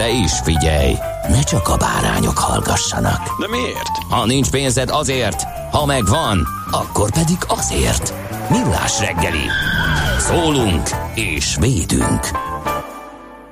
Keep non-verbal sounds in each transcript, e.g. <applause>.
De is figyelj, ne csak a bárányok hallgassanak. De miért? Ha nincs pénzed azért, ha megvan, akkor pedig azért. Millás reggeli. Szólunk és védünk.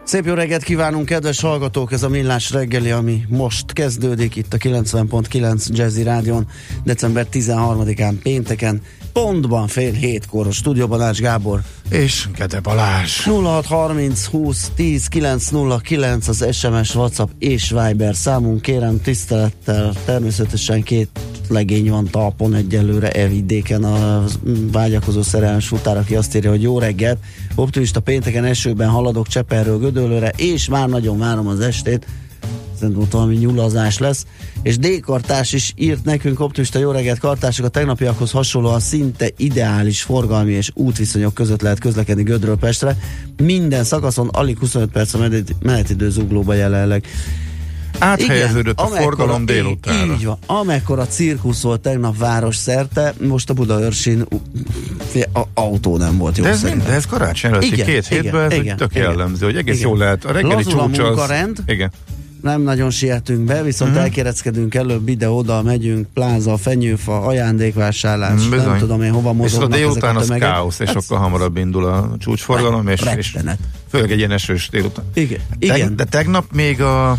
Szép jó reggelt kívánunk, kedves hallgatók! Ez a Millás reggeli, ami most kezdődik itt a 90.9 Jazzy Rádion, december 13-án pénteken, pontban fél hétkor a stúdióban Ács Gábor. És Kete Balázs. 0630 20 10 909 az SMS, WhatsApp és Viber számunk, kérem tisztelettel, természetesen két legény van talpon egyelőre elvidéken a vágyakozó szerelmes futár, aki azt írja, hogy jó reggelt, optimista pénteken esőben haladok Cseperről Gödöllőre, és már nagyon várom az estét, valami nyulazás lesz, és D. Kartás is írt nekünk, optimista jó reggelt kartások, a tegnapiakhoz hasonlóan szinte ideális forgalmi és útviszonyok között lehet közlekedni Gödről Pestre, minden szakaszon alig 25 perc a menetidő zuglóba jelenleg. Áthelyeződött a amekkora- forgalom délutánra. Így, van. Amekkora cirkusz volt tegnap város szerte, most a Budaörsin a, autó nem volt jó De ez, mind, de ez karácsony előtti Igen, két igen, hétben, ez igen, igen, tök igen. jellemző, hogy egész Igen. jól lehet. A reggeli Lazul a csúcs az... munkarend. Igen. Nem nagyon sietünk be, viszont uh-huh. elkéreckedünk előbb, ide-oda megyünk, pláza, fenyőfa, ajándékvásárlás, Mm, nem bizony. tudom én hova a mozognak délután a az tömegek. káosz, és Hát, sokkal hamarabb indul a csúcsforgalom, és, és főleg egy ilyen esős délután. Igen, igen. de tegnap még a,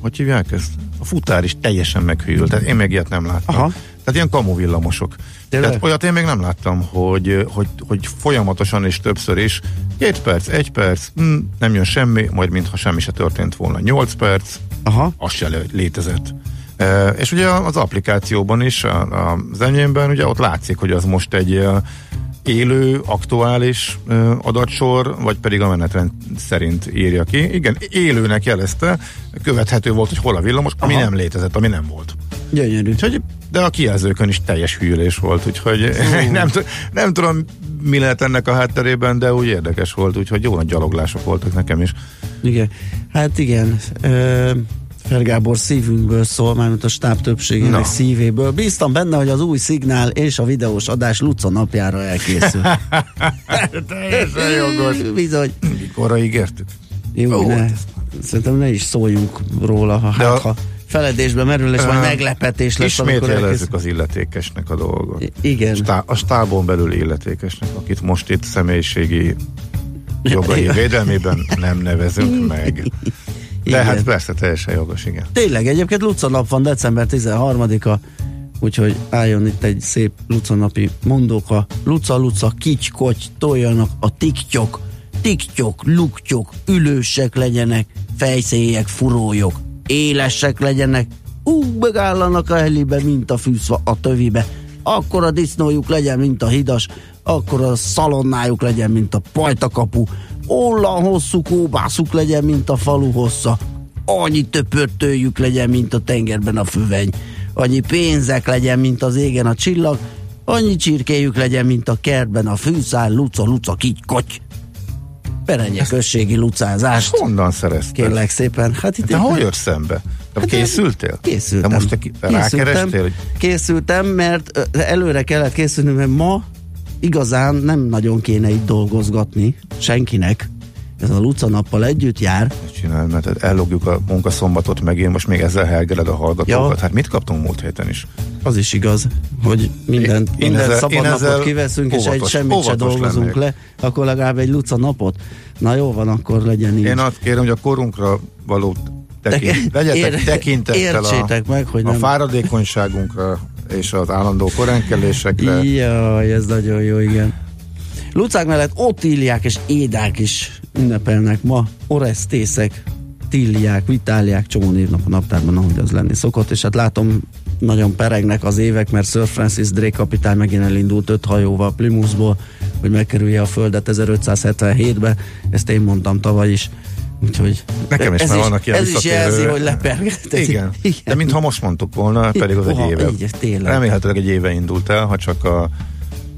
hogy hívják ezt? A futár is teljesen meghűlt, tehát én még ilyet nem láttam. Aha. Tehát ilyen kamu villamosok. Tényleg? Tehát olyat én még nem láttam, hogy, hogy, hogy folyamatosan és többször is két perc, egy perc, hm, nem jön semmi, majd mintha semmi se történt volna. Nyolc perc, Aha. az se lé- létezett. E, és ugye az applikációban is, a, a, az enyémben ugye ott látszik, hogy az most egy e, élő, aktuális e, adatsor, vagy pedig a menetrend szerint írja ki. Igen, élőnek jelezte, követhető volt, hogy hol a villamos, ami Aha. nem létezett, ami nem volt. Gyönyörű. Úgyhogy, de a kijelzőkön is teljes hűlés volt, úgyhogy <laughs> nem, t- nem tudom, mi lehet ennek a hátterében, de úgy érdekes volt, úgyhogy jó nagy gyaloglások voltak nekem is. Igen. Hát igen. Ö, Fergábor szívünkből szól, mármint a stáb többségének szívéből. Bíztam benne, hogy az új szignál és a videós adás Luca napjára elkészül. <laughs> Teljesen jogos. <laughs> Bizony. Mikorra ígértük? Jó, Ó, ne, szerintem ne is szóljunk róla, ha, De hát, a- ha feledésbe merül, és majd meglepetés lesz, Ismét jelezzük az illetékesnek a dolgot. I- igen. Stá- a stábon belül illetékesnek, akit most itt személyiségi jogai <laughs> védelmében nem nevezünk meg. <laughs> De Igen. hát persze, teljesen jogos, igen. Tényleg, egyébként Luca nap van, december 13-a, úgyhogy álljon itt egy szép Luca napi mondóka. Luca, Luca, kics, kocs, toljanak a tiktyok, tiktyok, luktyok, ülősek legyenek, fejszélyek, furólyok, élesek legyenek, úgy megállanak a helibe, mint a fűszva a tövibe. Akkor a disznójuk legyen, mint a hidas, akkor a szalonnájuk legyen, mint a pajtakapu, ollan hosszú kóbászuk legyen, mint a falu hossza, annyi töpörtőjük legyen, mint a tengerben a füveny, annyi pénzek legyen, mint az égen a csillag, annyi csirkéjük legyen, mint a kertben a fűszál, luca, luca, kigy, koty. Perenye községi lucázást. Honnan szerezted? Kérlek szépen. Hát itt Te hol jössz szembe? Te Hát készültél? Készültem. Te most te rákerestél? Hogy... készültem, mert előre kellett készülni, mert ma igazán nem nagyon kéne itt dolgozgatni senkinek. Ez a Luca nappal együtt jár. Mit csinálj, mert ellogjuk a munkaszombatot meg, én most még ezzel helgeled a hallgatókat. Ja. Hát mit kaptunk múlt héten is? Az is igaz, hogy minden, Én- én minden ezzel- szabad napot ezzel kiveszünk, és egy óvatos- semmit se óvatos dolgozunk lennék. le, akkor legalább egy Luca napot. Na jó van, akkor legyen így. Én azt kérem, hogy a korunkra való tekint, legyetek Ér- tekintettel a, meg, hogy a nem- fáradékonyságunkra és az állandó koránkelésekre. Jaj, ez nagyon jó, igen. Lucák mellett otíliák és édák is ünnepelnek ma. Oresztészek, tilliák, vitáliák, csomó névnap a naptárban, ahogy az lenni szokott, és hát látom, nagyon peregnek az évek, mert Sir Francis Drake kapitány megint elindult öt hajóval Plymouthból, hogy megkerülje a földet 1577-be, ezt én mondtam tavaly is. Úgyhogy Nekem is ez már vannak ilyen Ez is jelzi, hogy leperget. Ez- Igen. De mintha most mondtuk volna, pedig az egy Uha, éve. így, tényleg. Remélhetőleg egy éve indult el, ha csak a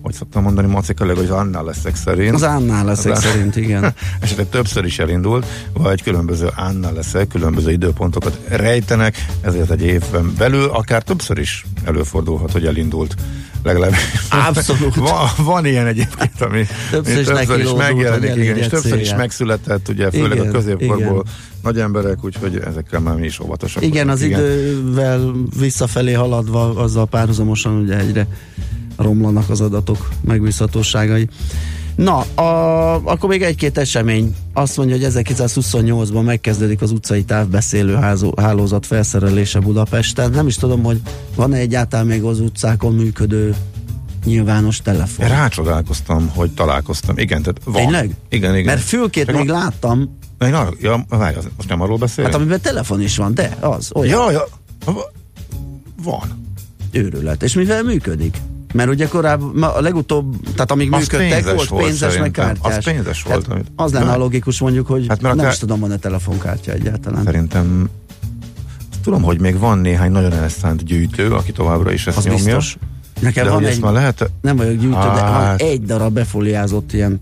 hogy szoktam mondani macikailag, hogy annál leszek szerint. Az Annál leszek Az szerint, igen. <laughs> Esetleg többször is elindult, vagy különböző annál leszek, különböző időpontokat rejtenek, ezért egy évben belül akár többször is előfordulhat, hogy elindult. Legalább. Abszolút. <laughs> van, van ilyen egyébként, ami Többször is többször is megjelenik, igen, és többször is megszületett, ugye főleg Igen, a középkorból igen. nagy emberek, úgyhogy ezekkel már mi is óvatosak. Igen, vagyunk, az idővel visszafelé haladva, azzal párhuzamosan ugye egyre romlanak az adatok megbízhatóságai. Na, a, akkor még egy-két esemény. Azt mondja, hogy 1928-ban megkezdődik az utcai távbeszélő házó, hálózat felszerelése Budapesten. Nem is tudom, hogy van-e egyáltalán még az utcákon működő nyilvános telefon. Rácsodálkoztam, hogy találkoztam. Igen, tehát van. Tényleg? Igen, igen. Mert fülkét Csak még a- láttam, Én arra, ja, várj, most nem arról beszélünk? hát amiben telefon is van, de az, olyan. Ja, ja. Va- Van. őrület. És mivel működik? Mert ugye korábban, a legutóbb, tehát amíg Az működtek, pénzes volt volt pénzes, meg szerintem. kártyás. Az pénzes volt, Hát amit- az lenne Na. a logikus mondjuk, hogy Hát hát mert nem akár- is tudom, van-e telefonkártya egyáltalán. Szerintem tudom, hogy még van néhány nagyon elszánt gyűjtő, aki továbbra is ezt Az nyomja. biztos. Nekem De van egy, már lehet... nem vagyok gyűjtő, de van Hát. egy darab befoliázott ilyen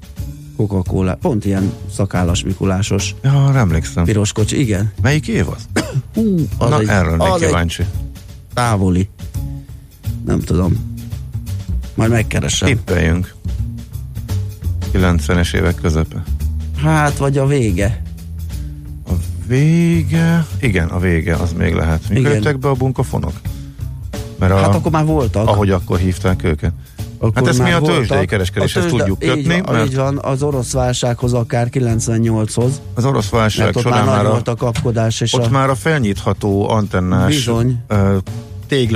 Coca-Cola, pont ilyen szakállas Mikulásos Ja, emlékszem. piros kocsi, igen. Melyik év az? Hú, az Na, egy, erről még egy kíváncsi. távoli. Nem tudom. Majd megkeresem. Tippeljünk. 90-es évek közepe. Hát, vagy a vége. A vége... Igen, a vége, az még lehet. Mikor jöttek be a bunkafonok? Mert a, Hát akkor már voltak. ahogy akkor hívták őket. Akkor Hát ezt mi már a tőzsdei kereskedéshez tőzsde- tudjuk így kötni, van, mert- Így van, az orosz válsághoz akár 98-hoz, Az orosz válság mert ott már során nagy már a, volt a kapkodás, és ott a, már a felnyitható antennás Bizony.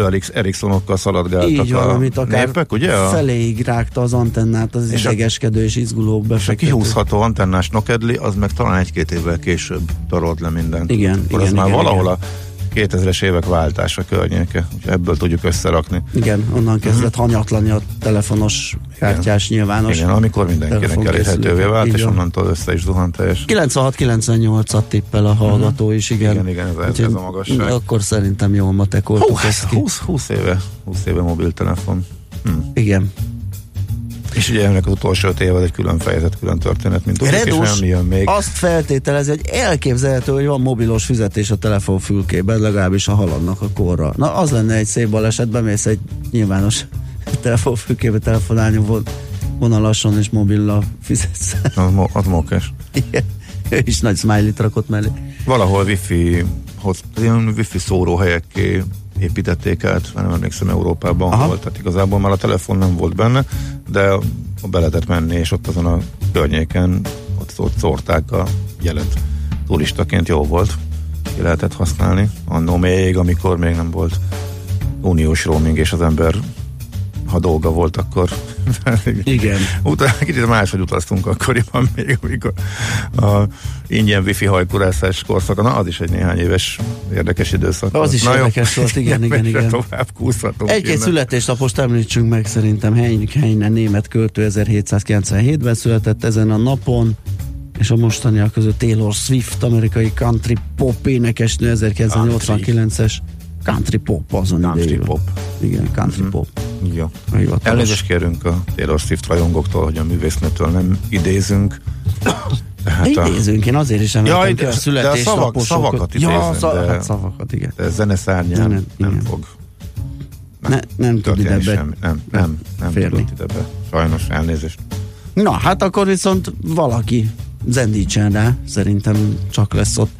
Erix- Ericssonokkal szaladgáltak így van, a amit akár népek, ugye? Feléig rágta az antennát az És idegeskedő és izguló és a befektető. kihúzható antennás nokedli, az meg talán egy-két évvel később tarolt le mindent. Igen, Akkor igen, az már igen, valahol igen. a 2000-es évek váltása környéke, ebből tudjuk összerakni. Igen, onnan kezdett hanyatlani a telefonos kártyás nyilvános. Igen, amikor mindenkinek elérhetővé vált, és onnantól össze is zuhant teljes. 96-98-at tippel a hallgató is, igen. Igen, igen, ez a- ez a magasság. Akkor szerintem jól matekoltuk ezt ki. 20, 20 éve, 20 éve mobiltelefon. Hm. Igen. És ugye ennek az utolsó öt év az egy külön fejezet, külön történet, mint tudjuk, és Redus nem jön még. azt feltételezi, hogy elképzelhető, hogy van mobilos fizetés a telefonfülkében, legalábbis a haladnak a korra. Na, az lenne egy szép baleset, bemész egy nyilvános <laughs> telefonfülkébe telefonálni von- vonalason és mobillal fizetsz. <laughs> Az, mo- az mókás. Igen. Ő is nagy smiley rakott mellé. Valahol wifi, hoz, ilyen wifi szóróhelyekké építették át, már nem emlékszem, Európában Aha. volt, tehát igazából már a telefon nem volt benne, de be lehetett menni, és ott azon a környéken ott, ott szórták a jelet. Turistaként jó volt, ki lehetett használni. Annó még, amikor még nem volt uniós roaming, és az ember ha dolga volt, akkor <laughs> Igen. Utána kicsit máshogy utaztunk akkoriban <laughs> még, amikor a ingyen wifi hajkurászás korszaka, na az is egy néhány éves érdekes időszak. Az is na érdekes volt, igen, <laughs> igen, igen. Tovább kúszhatunk. Egy-két innen. születésnapost említsünk meg szerintem. Heinrich Heine német költő 1797-ben született ezen a napon, és a mostaniak között Taylor Swift, amerikai country pop énekesnő 1989-es country pop azon Country idejében. pop. Igen, country pop. Jó. A hivatalos. Elnézést kérünk a Taylor Swift rajongóktól, hogy a művésznőtől nem idézünk. <coughs> Tehát a, Idézünk, én azért is emeltem Jaj, ki a de a szavak- szavakat ja, idézem, szav- de- hát szavakat, igen. de zeneszárnyán Nem, nem, igen. fog Ne, nem tud ide be. semmi. Nem, nem, nem férni. tudott ide be. Sajnos elnézést. Na, hát akkor viszont valaki zendítsen rá, szerintem csak lesz ott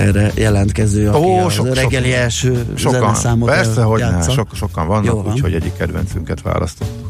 erre jelentkező, aki Ó, a sok- sok- reggeli első Sokan, zeneszámot persze, hogy ne, sok, sokan vannak, van. úgyhogy egyik kedvencünket választottuk.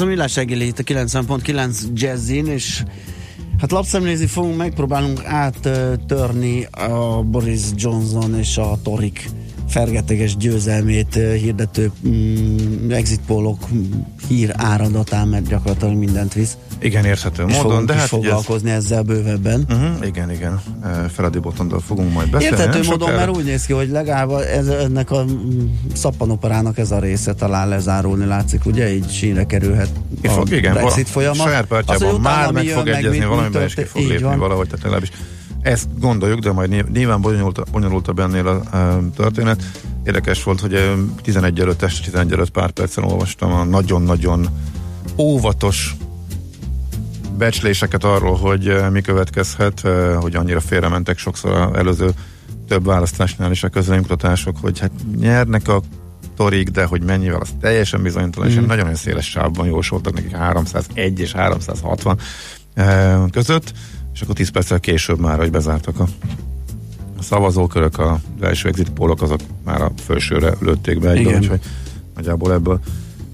Ez a millás reggeli itt a 90.9 Jazzin, és hát lapszemlézni fogunk, megpróbálunk áttörni a Boris Johnson és a Torik fergeteges győzelmét hirdető mm, exit pollok mm, hír áradatán, mert gyakorlatilag mindent visz. Igen, érthető És módon, de hát ugye ez, foglalkozni ezzel bővebben. uh-huh, igen, igen, Feledi Botondal fogunk majd beszélni. Érthető módon, mert úgy néz ki, hogy legalább ez, ennek a mm, szappanoperának ez a része talán lezárulni látszik, ugye? Így sínre kerülhet Ki a fog, igen, Brexit folyamat. Saját Az, pártjában utána már meg fog egyezni valamiben, és ki fog lépni van. valahogy, tehát legalábbis ezt gondoljuk, de majd nyilv- nyilván bonyolult, bonyolultabb ennél a történet. Érdekes volt, hogy ö, 11 előtt, este 11 előtt pár percen olvastam a nagyon-nagyon óvatos becsléseket arról, hogy mi következhet, hogy annyira félrementek sokszor az előző több választásnál is a közönkutatások, hogy hát nyernek a torik, de hogy mennyivel, az teljesen bizonytalan, és Mm. nagyon-nagyon széles sávban jósoltak nekik 301 és 360 eh, között, és akkor 10 perccel később már, hogy bezártak a a szavazókörök, az első exit pólok, azok már a felsőre lőtték be egybe, úgyhogy nagyjából ebből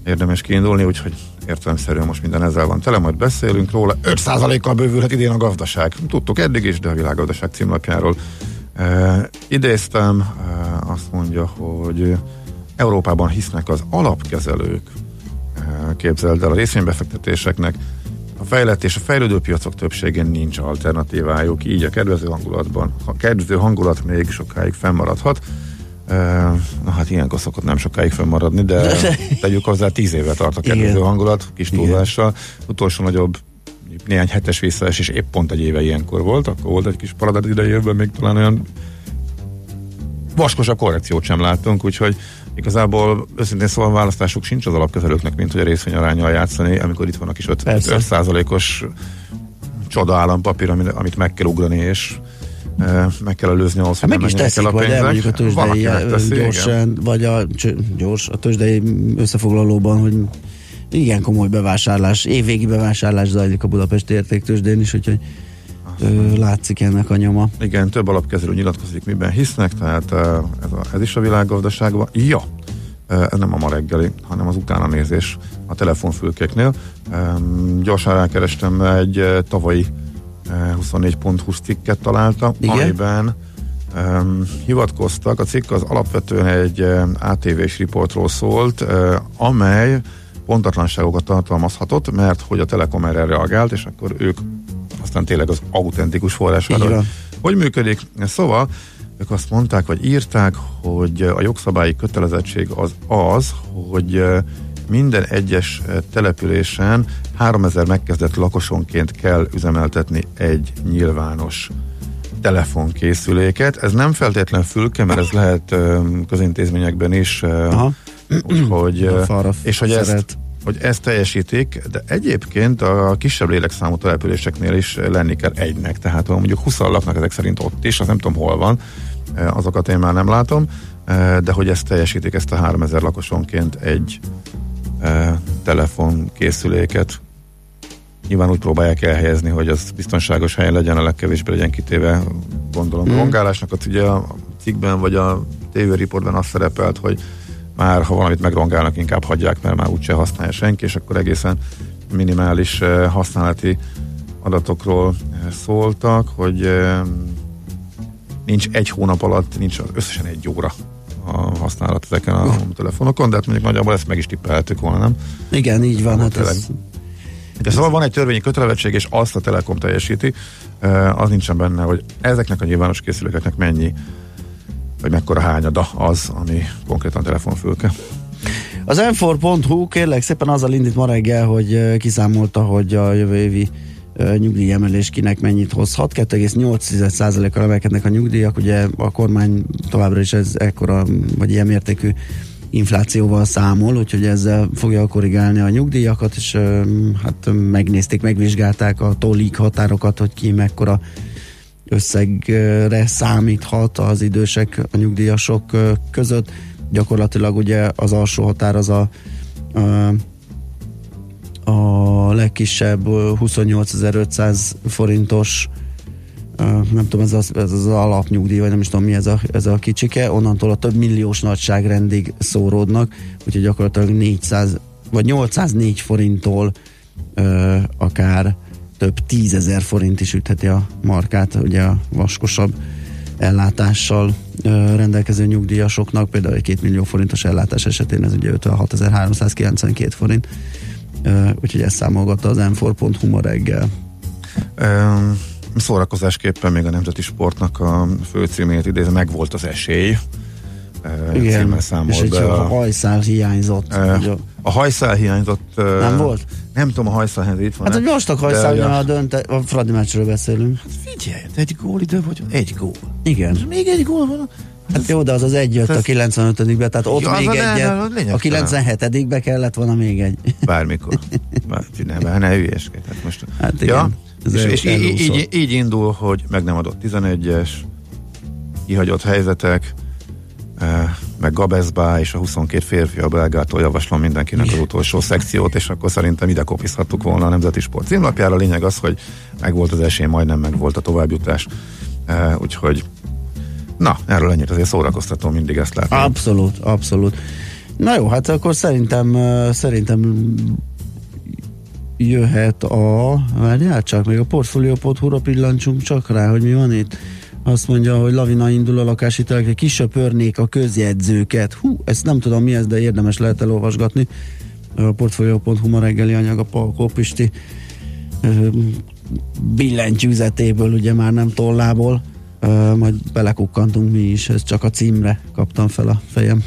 érdemes kiindulni, úgyhogy értelemszerűen most minden ezzel van tele, majd beszélünk róla. 5%-kal bővülhet idén a gazdaság. Tudtuk eddig is, de a világgazdaság címlapjáról e, idéztem, e, azt mondja, hogy Európában hisznek az alapkezelők, e, képzeld el a részvénybefektetéseknek, a fejlett és a fejlődő piacok többségén nincs alternatívájuk, így a kedvező hangulatban, a kedvező hangulat még sokáig fennmaradhat. Na hát ilyenkor szokott nem sokáig fennmaradni, de <laughs> tegyük hozzá, tíz éve tart a kedvező Igen. hangulat, kis túlzással. Utolsó nagyobb néhány hetes visszaesés épp pont egy éve ilyenkor volt, akkor volt egy kis paradat idejében, még talán olyan vaskosabb korrekciót sem láttunk, úgyhogy igazából őszintén szóval választásuk sincs az alapkezelőknek, mint hogy a részvényarányal játszani, amikor itt van a kis 5, Persze. 5%-os csoda állampapír, amit, amit meg kell ugrani, és ö, meg kell előzni ahhoz, Hát hogy meg is teszik, el a vagy elmondjuk a tőzsdei megteszi, igen. gyorsan, vagy a gyors, a tőzsdei összefoglalóban, hogy igen komoly bevásárlás, évvégi bevásárlás zajlik a Budapesti értéktőzsdén is, úgyhogy ö, látszik ennek a nyoma. Igen, több alapkezelő nyilatkozik, miben hisznek, tehát ez, a, ez is a világgazdaságban. Ja, ez nem a ma reggeli, hanem az utána nézés a telefonfülkéknél. Gyorsan rákerestem egy tavalyi ö, 24.hu cikket találta, Igen? amiben um, hivatkoztak. A cikk az alapvetően egy um, ATV-s riportról szólt, uh, amely pontatlanságokat tartalmazhatott, mert hogy a Telekom erre reagált, és akkor ők aztán tényleg az autentikus forrás Így arra, van. hogy működik. Szóval ők azt mondták, vagy írták, hogy a jogszabályi kötelezettség az az, hogy minden egyes településen 3000 megkezdett lakosonként kell üzemeltetni egy nyilvános telefonkészüléket. Ez nem feltétlen fülke, mert ez lehet közintézményekben is, Aha. úgyhogy, és hogy ezt, szeret. Hogy ezt teljesítik, de egyébként a kisebb lélekszámú településeknél is lenni kell egynek, tehát ha mondjuk 20 laknak ezek szerint ott is, az nem tudom hol van, ö, azokat én már nem látom, ö, de hogy ezt teljesítik, ezt a 3000 lakosonként egy ö, telefonkészüléket nyilván úgy próbálják elhelyezni, hogy az biztonságos helyen legyen, a legkevésbé legyen kitéve, gondolom, mm. rongálásnak. Ott ugye a cikkben vagy a TV riportban az szerepelt, hogy már ha valamit megrongálnak, inkább hagyják, mert már úgyse használja senki, és akkor egészen minimális eh, használati adatokról eh, szóltak, hogy eh, nincs egy hónap alatt, nincs összesen egy óra a használat ezeken a telefonokon, de hát mondjuk nagyjából ezt meg is tippelhetük volna, nem? Igen, így van. Hát Tényleg. ez, De szóval van egy törvényi kötelezettség, és azt a Telekom teljesíti, az nincsen benne, hogy ezeknek a nyilvános készülékeknek mennyi, vagy mekkora hányada az, ami konkrétan telefonfülke. Az m kérlek szépen azzal indít ma reggel, hogy kiszámolta, hogy a jövő évi nyugdíjemelés kinek mennyit hozhat. 2,8%-kal emelkednek a nyugdíjak, ugye a kormány továbbra is ez ekkora, vagy ilyen mértékű inflációval számol, úgyhogy ezzel fogja korrigálni a nyugdíjakat, és hát megnézték, megvizsgálták a tollik határokat, hogy ki mekkora összegre számíthat az idősek, a nyugdíjasok között. Gyakorlatilag ugye az alsó határ az a, a a legkisebb ö, 28.500 forintos nem tudom, ez az, ez az alapnyugdíj, vagy nem is tudom mi ez a, ez a kicsike, onnantól a több milliós nagyságrendig szóródnak, úgyhogy gyakorlatilag 400 vagy 804 forinttól ö, akár több tízezer forint is ütheti a markát, ugye a vaskosabb ellátással rendelkező nyugdíjasoknak, például egy 2 millió forintos ellátás esetén ez ugye 56.392 forint, úgyhogy ezt számolgatta az m ma reggel. Um, szórakozásképpen még a Nemzeti Sportnak a főcímét idézve, meg volt az esély. Uh, címmel és számolt egy be a a, hajszál hiányzott. ugye, a hajszál hiányzott. Nem volt? Nem tudom, a hajszál itt van. hát egy vastag hajszál, ugye- a, dönte, a Fradi meccsről beszélünk. Figyelj, egy gól idő vagy, egy gól. Igen. Még egy gól van. Hát jó, de az az egy jött a Ez- 95 be tehát ott Ja, még a- lényegtelen. A 97 be kellett volna még egy. Bármikor. <laughs> Bár, ne, ne hülyeskedj. Hát most, Hát igen, ez és, és így, így, így, indul, hogy meg nem adott 11-es, kihagyott helyzetek, meg Gabezbá és a 22 férfi a belgától javaslom mindenkinek az utolsó szekciót, és akkor szerintem ide kopizhattuk volna a Nemzeti Sport címlapjára. A lényeg az, hogy meg volt az esély, majdnem meg volt a továbbjutás. Eh, úgyhogy na, erről ennyit azért szórakoztató mindig ezt látni. Abszolút, abszolút. Na jó, hát akkor szerintem uh, szerintem jöhet a várjál csak, még a portfolio.hu-ra pillancsunk csak rá, hogy mi van itt. Azt mondja, hogy lavina indul a lakáshitelekre, kisöpörnék a közjegyzőket. Hú, ezt nem tudom mi ez, de érdemes lehet elolvasgatni. A portfolio.hu ma reggeli anyag a Palkó billentyűzetéből, ugye már nem tollából. Majd belekukkantunk mi is, ez csak a címre kaptam fel a fejem.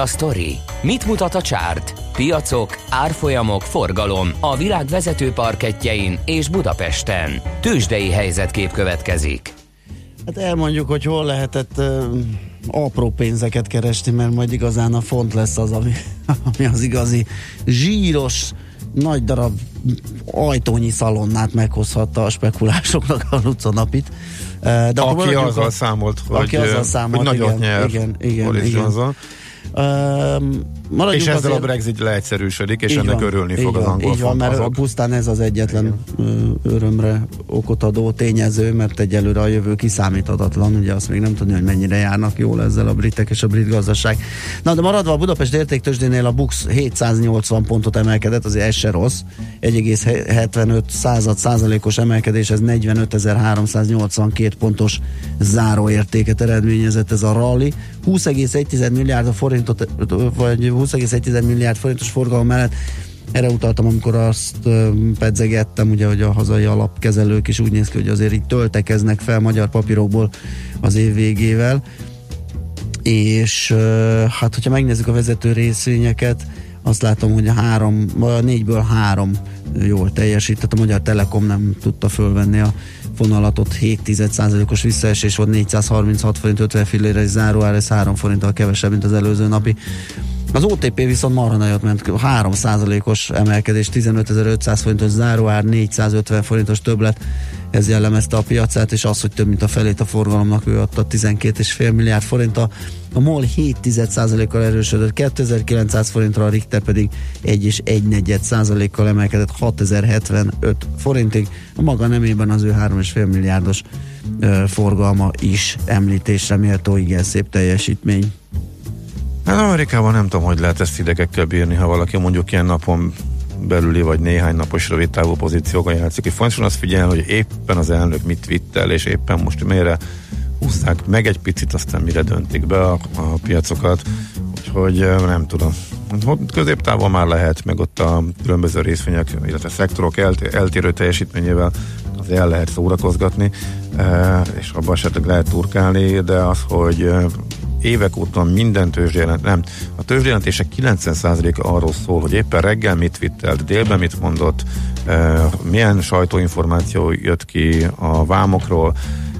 A sztori? Mit mutat a csárt? Piacok, árfolyamok, forgalom a világ vezető parketjein és Budapesten. Tősdei helyzetkép következik. Hát elmondjuk, hogy hol lehetett uh, apró pénzeket keresni, mert majd igazán a font lesz az, ami, <laughs> ami az igazi zsíros, nagy darab ajtónyi szalonnát meghozhatta a spekulásoknak a Lucanapit. Uh, De Aki azzal a- számolt, hogy, aki azzal számolt, hogy nagyot igen, nyer igen, igen, Boris igen. Johnson. Uh, maradjunk És ezzel azért- a Brexit leegyszerűsödik, és Így ennek van, örülni fog az van, angol Így van, mert fantazok. pusztán ez az egyetlen ö, örömre okot adó tényező, mert egyelőre a jövő kiszámíthatatlan, ugye azt még nem tudni, hogy mennyire járnak jól ezzel a britek és a brit gazdaság. Na de maradva a Budapest értéktősdénél a Bux 780 pontot emelkedett, azért ez se rossz, 1,75 század százalékos emelkedés, ez 45.382 pontos záróértéket eredményezett ez a rally. 20,1 milliárd forintot, vagy 20,1 milliárd forintos forgalom mellett erre utaltam, amikor azt pedzegettem, ugye, hogy a hazai alapkezelők is úgy néz ki, hogy azért így töltekeznek fel magyar papírokból az év végével. És hát, hogyha megnézzük a vezető részvényeket, azt látom, hogy a három, a négyből három jól teljesített. A Magyar Telekom nem tudta fölvenni a fonalatot, 7,1%-os visszaesés volt, 436 forint 50 fillére és záróár, ez 3 forinttal kevesebb, mint az előző napi. Az OTP viszont marha nagyot ment, 3%-os emelkedés, 15.500 forintos záróár, 450 forintos többlet, ez jellemezte a piacát, és az, hogy több mint a felét a forgalomnak ő adta 12,5 milliárd forint, a, a MOL 7,1%-kal erősödött 2900 forintra, a Richter pedig 1,1%-kal emelkedett 6075 forintig, a maga nemében az ő 3,5 milliárdos ö, forgalma is említésre méltó, igen szép teljesítmény. Hát Amerikában nem tudom, hogy lehet ezt idegekkel bírni, ha valaki mondjuk ilyen napon belüli vagy néhány napos rövid távú pozíciókon játszik, hogy fontosan azt figyelni, hogy éppen az elnök mit vitt el, és éppen most mire húzzák meg egy picit, aztán mire döntik be a, a piacokat, úgyhogy nem tudom. Középtávon már lehet, meg ott a különböző részvények, illetve szektorok elté- eltérő teljesítményével az el lehet szórakozgatni, és abban esetleg lehet turkálni, de az, hogy évek óta minden tőzsdéjelent, nem, a tőzsdéjelentések 90%-a arról szól, hogy éppen reggel mit vittelt, délben mit mondott, eh, milyen sajtóinformáció jött ki a vámokról,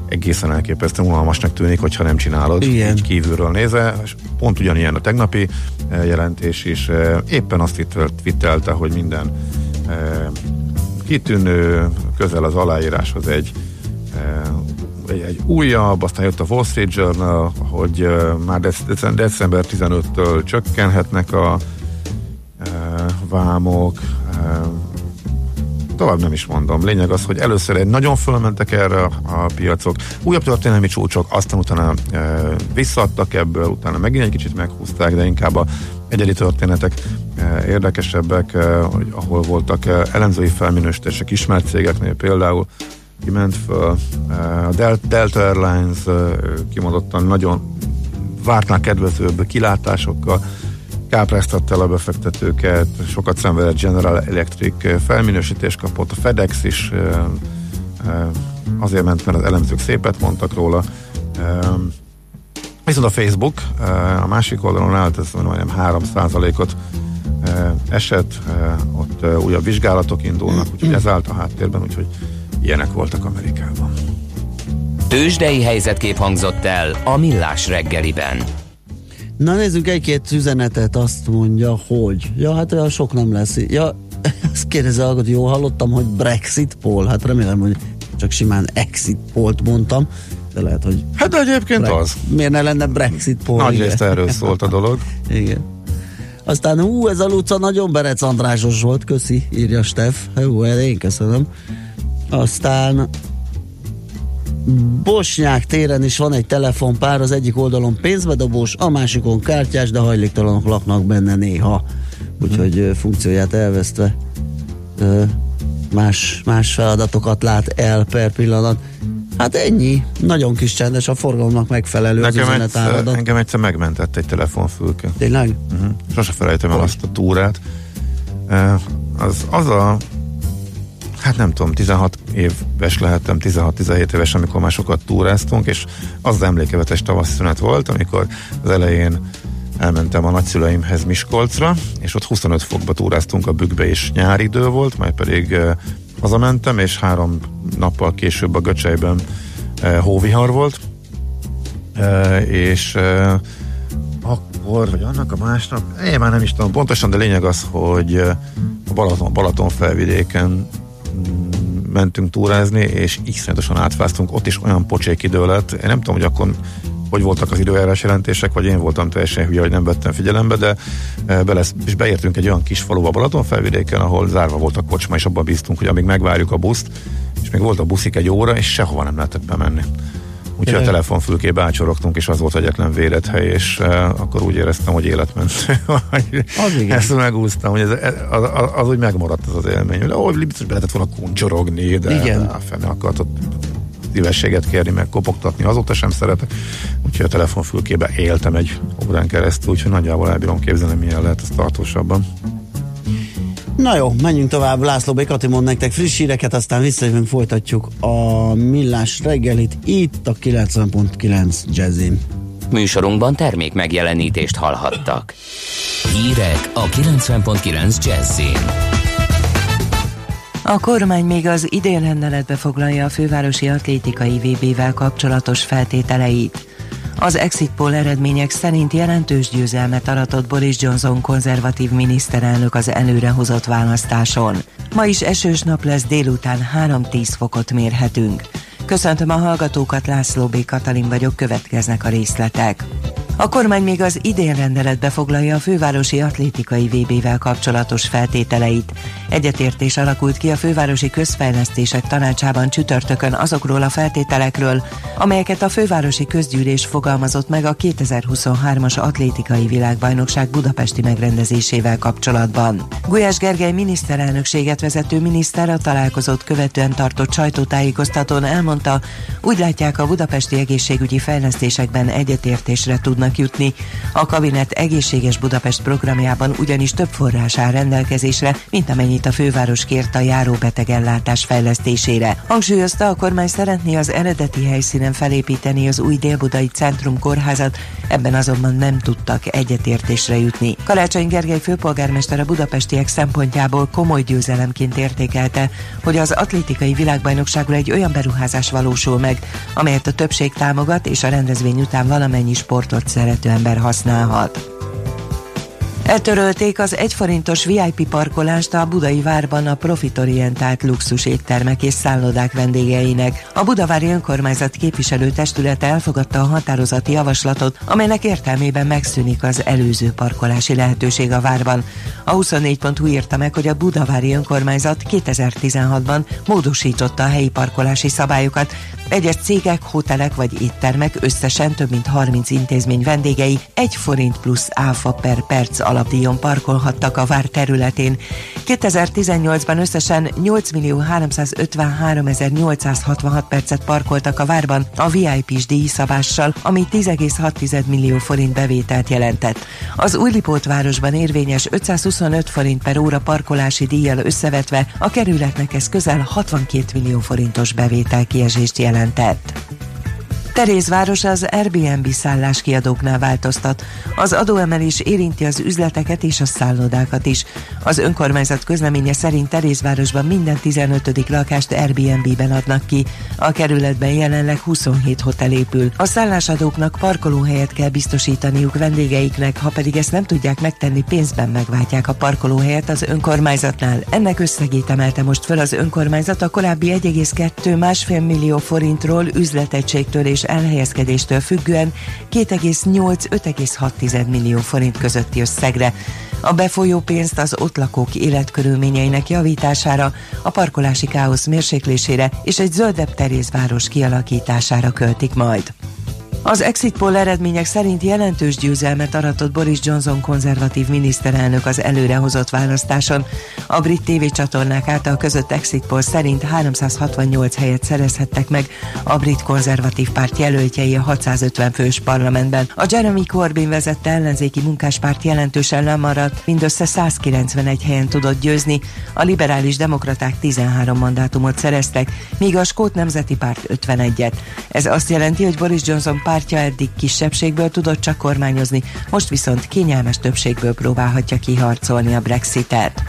egészen elképesztően unalmasnak tűnik, hogyha nem csinálod, Igen. így kívülről nézve. És Pont ugyanilyen a tegnapi eh, jelentés is. eh, Éppen azt vittelt- vittelte, hogy minden kitűnő, közel az aláíráshoz egy, egy, újabb, aztán jött a Wall Street Journal, hogy már dec- dec- december 15-től csökkenhetnek a vámok, tovább nem is mondom. Lényeg az, hogy először egy nagyon fölmentek erre a piacok, újabb történelmi csúcsok, aztán utána e, visszaadtak ebből, utána megint egy kicsit meghúzták, de inkább a egyedi történetek érdekesebbek, hogy ahol voltak e, elemzői felminősítések ismert cégeknél például, kiment föl, a Del- Delta Airlines kimondottan nagyon vártnál kedvezőbb kilátásokkal, kápráztatta el a befektetőket, sokat szenvedett General Electric felminősítést kapott, a FedEx is azért ment, mert az elemzők szépet mondtak róla. Viszont a Facebook a másik oldalon állt, ez majdnem 3 ot esett, ott újabb vizsgálatok indulnak, úgyhogy ez állt a háttérben, úgyhogy ilyenek voltak Amerikában. Tőzsdei helyzetkép hangzott el a Millás reggeliben. Na nézzük egy-két üzenetet, azt mondja, hogy ja, hát olyan sok nem lesz. Ja, <laughs> azt kérdezi, hogy jó hallottam, hogy Brexit poll. Hát remélem, hogy csak simán exit polt mondtam, de lehet, hogy Hát de egyébként Bre- az. miért ne lenne Brexit poll? Nagy részt erről szólt a dolog. <laughs> Igen. Aztán ú, ez a Luca nagyon Berec Andrásos volt, köszi, írja Steff. Hú, én köszönöm. Aztán Bosnyák téren is van egy telefonpár, az egyik oldalon pénzbedobós, a másikon kártyás, de hajléktalanok laknak benne néha. Úgyhogy funkcióját elvesztve más, más feladatokat lát el per pillanat. Hát ennyi, nagyon kis csendes, a forgalomnak megfelelő az Nekem üzenet egyszer, áradat. engem egyszer megmentett egy telefonfülke. Tényleg? Uh-huh. Sose felejtem el azt a túrát. Az, az a hát nem tudom, 16 éves lehettem, 16-17 éves, amikor már sokat túráztunk, és az az emlékevetes tavasszünet volt, amikor az elején elmentem a nagyszüleimhez Miskolcra, és ott 25 fokba túráztunk a bükkbe, és nyári idő volt, majd pedig uh, hazamentem, és három nappal később a Göcsejben uh, hóvihar volt, uh, és uh, akkor, vagy annak a másnap, én már nem is tudom pontosan, de lényeg az, hogy a Balaton, Balaton felvidéken mentünk túrázni, és iszonyatosan átfáztunk, ott is olyan pocsék idő lett. Én nem tudom, hogy akkor hogy voltak az időjárás jelentések, vagy én voltam teljesen hülye, hogy nem vettem figyelembe, de e, be lesz, és beértünk egy olyan kis faluba Balaton felvidéken, ahol zárva volt a kocsma, és abban bíztunk, hogy amíg megvárjuk a buszt, és még volt a buszik egy óra, és sehova nem lehetett bemenni. Úgyhogy a telefonfülkébe ácsorogtunk, és az volt egyetlen védett hely, és uh, akkor úgy éreztem, hogy életmentő. <laughs> Az igen. Ezt megúsztam, hogy ez, az, az, az, úgy megmaradt az az élmény, hogy ó, biztos be lehetett volna kuncsorogni, de Igen. a fene akart ott szívességet kérni, meg kopogtatni, azóta sem szeretek. Úgyhogy a telefonfülkébe éltem egy órán keresztül, úgyhogy nagyjából elbírom képzelni, milyen lehet ez tartósabban. Na jó, menjünk tovább. László B. Kati mond nektek friss híreket, aztán visszajövünk, folytatjuk a millás reggelit itt a 90.9 Jazzin. Műsorunkban termék megjelenítést hallhattak. Hírek a 90.9 Jazzin. A kormány még az idén rendeletbe foglalja a fővárosi atlétikai VB-vel kapcsolatos feltételeit. Az exit poll eredmények szerint jelentős győzelmet aratott Boris Johnson konzervatív miniszterelnök az előrehozott választáson. Ma is esős nap lesz délután 3-10 fokot mérhetünk. Köszöntöm a hallgatókat, László B. Katalin vagyok, következnek a részletek. A kormány még az idén rendeletbe foglalja a fővárosi atlétikai VB-vel kapcsolatos feltételeit. Egyetértés alakult ki a fővárosi közfejlesztések tanácsában csütörtökön azokról a feltételekről, amelyeket a fővárosi közgyűlés fogalmazott meg a 2023-as atlétikai világbajnokság budapesti megrendezésével kapcsolatban. Gulyás Gergely miniszterelnökséget vezető miniszter a találkozót követően tartott sajtótájékoztatón elmondta, úgy látják a budapesti egészségügyi fejlesztésekben egyetértésre tudnak jutni. A kabinet egészséges Budapest programjában ugyanis több forrás áll rendelkezésre, mint amennyit a főváros kért a járóbetegellátás fejlesztésére. Hangsúlyozta, a kormány szeretné az eredeti helyszínen felépíteni az új délbudai centrum kórházat, ebben azonban nem tudtak egyetértésre jutni. Karácsony Gergely főpolgármester a budapestiek szempontjából komoly győzelemként értékelte, hogy az atlétikai világbajnokságon egy olyan beruházás valósul meg, amelyet a többség támogat, és a rendezvény után valamennyi sportot szerető ember használhat. Eltörölték az egyforintos VIP parkolást a budai várban a profitorientált luxus éttermek és szállodák vendégeinek. A budavári önkormányzat képviselő testülete elfogadta a határozati javaslatot, amelynek értelmében megszűnik az előző parkolási lehetőség a várban. A 24.hu írta meg, hogy a budavári önkormányzat 2016-ban módosította a helyi parkolási szabályokat, egyes cégek, hotelek vagy éttermek összesen több mint 30 intézmény vendégei egy forint plusz áfa per perc alapdíjon parkolhattak a vár területén. 2018-ban összesen 8 millió 353 866 percet parkoltak a várban a VIP-s díjszabással, ami 10,6 millió forint bevételt jelentett. Az Újlipót városban érvényes 525 forint per óra parkolási díjjal összevetve a kerületnek ez közel 62 millió forintos bevétel kiesést jelent jelentett. Terézváros az Airbnb szálláskiadóknál változtat. Az adóemelés érinti az üzleteket és a szállodákat is. Az önkormányzat közleménye szerint Terézvárosban minden 15. lakást Airbnb-ben adnak ki. A kerületben jelenleg 27 hotel épül. A szállásadóknak parkolóhelyet kell biztosítaniuk vendégeiknek, ha pedig ezt nem tudják megtenni, pénzben megváltják a parkolóhelyet az önkormányzatnál. Ennek összegét emelte most föl az önkormányzat a korábbi 1,2-1,5 millió forintról üzletegységtől és elhelyezkedéstől függően 2,8-5,6 millió forint közötti összegre. A befolyó pénzt az ott lakók életkörülményeinek javítására, a parkolási káosz mérséklésére és egy zöldebb terézváros kialakítására költik majd. Az exit poll eredmények szerint jelentős győzelmet aratott Boris Johnson konzervatív miniszterelnök az előrehozott választáson. A brit tévécsatornák által között exit poll szerint 368 helyet szerezhettek meg a brit konzervatív párt jelöltjei a 650 fős parlamentben. A Jeremy Corbyn vezette ellenzéki munkáspárt jelentősen lemaradt, mindössze 191 helyen tudott győzni, a liberális demokraták 13 mandátumot szereztek, míg a Skót Nemzeti Párt 51-et. Ez azt jelenti, hogy Boris Johnson pártja eddig kisebbségből tudott csak kormányozni, most viszont kényelmes többségből próbálhatja kiharcolni a Brexitet.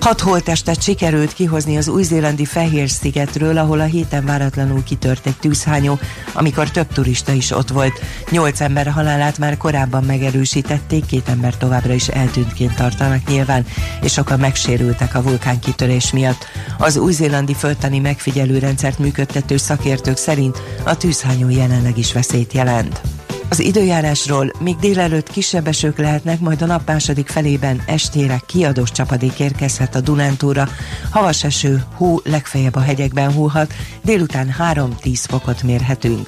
Hat holtestet sikerült kihozni az új-zélandi Fehér-szigetről, ahol a héten váratlanul kitört egy tűzhányó, amikor több turista is ott volt. Nyolc ember halálát már korábban megerősítették, két ember továbbra is eltűntként tartanak nyilván, és sokan megsérültek a vulkánkitörés miatt. Az új-zélandi földtani megfigyelő rendszert működtető szakértők szerint a tűzhányó jelenleg is veszélyt jelent. Az időjárásról még délelőtt kisebb esők lehetnek, majd a nap második felében estére kiadós csapadék érkezhet a Dunántúra. Havas eső, hó legfeljebb a hegyekben húhat, délután 3-10 fokot mérhetünk.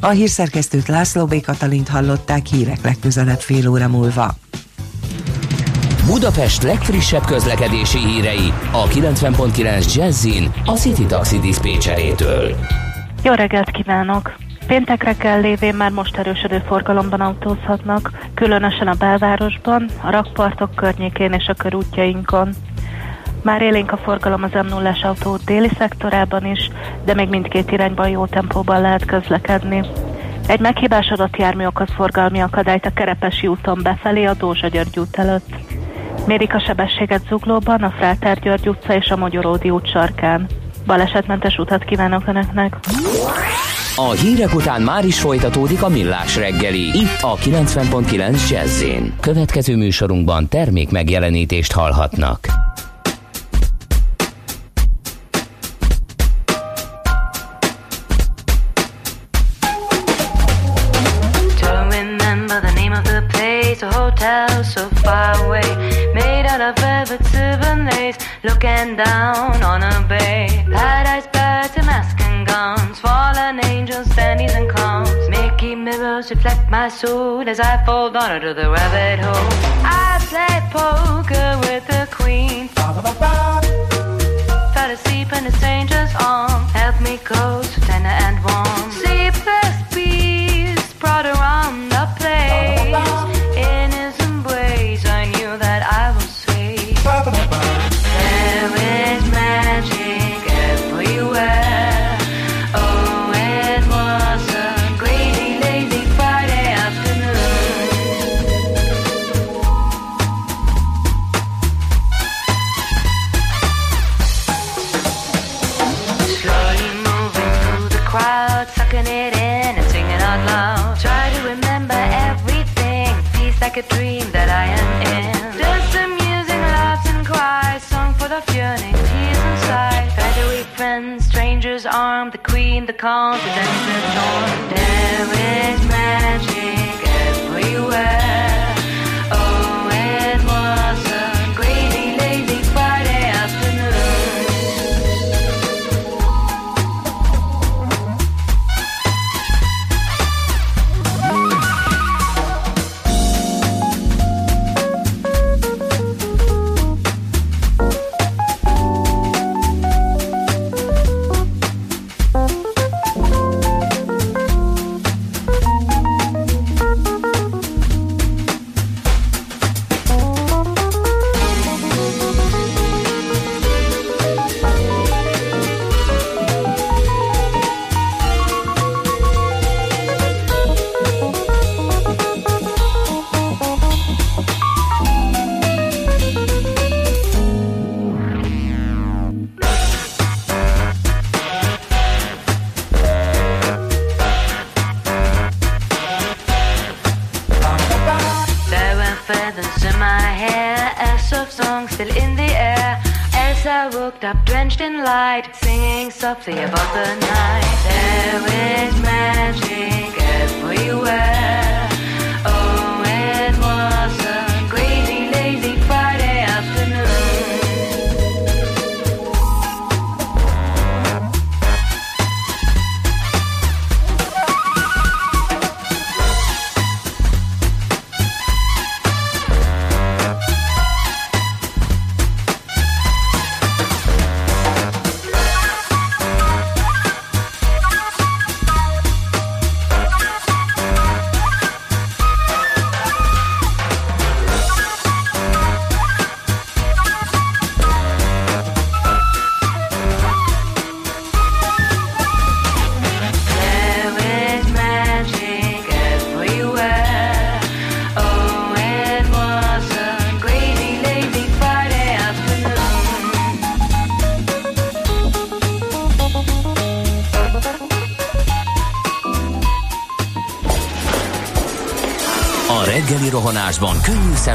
A hírszerkesztőt László B. Katalint hallották hírek legközelebb fél óra múlva. Budapest legfrissebb közlekedési hírei a 90.9 Jazzin a City Taxi Dispécsejétől. Jó reggelt kívánok! Péntekre kell lévén már most erősödő forgalomban autózhatnak, különösen a belvárosban, a rakpartok környékén és a körútjainkon. Már élénk a forgalom az m 0 autó déli szektorában is, de még mindkét irányban jó tempóban lehet közlekedni. Egy meghibásodott jármű okoz forgalmi akadályt a Kerepesi úton befelé a Dózsa György út előtt. Mérik a sebességet Zuglóban, a Fráter György utca és a Magyaródi út sarkán. Balesetmentes utat kívánok Önöknek! A hírek után már is folytatódik a millás reggeli, itt a 90.9 jazz Következő műsorunkban termék megjelenítést hallhatnak. So far away. Made out of velvet, silver lace, looking down on a bay. Mickey mirrors reflect my soul as I fall down into the rabbit hole. I play poker with the queen. Fell asleep in a stranger's arm, held me close, tender and warm. The the calm, the torn. There is magic see above the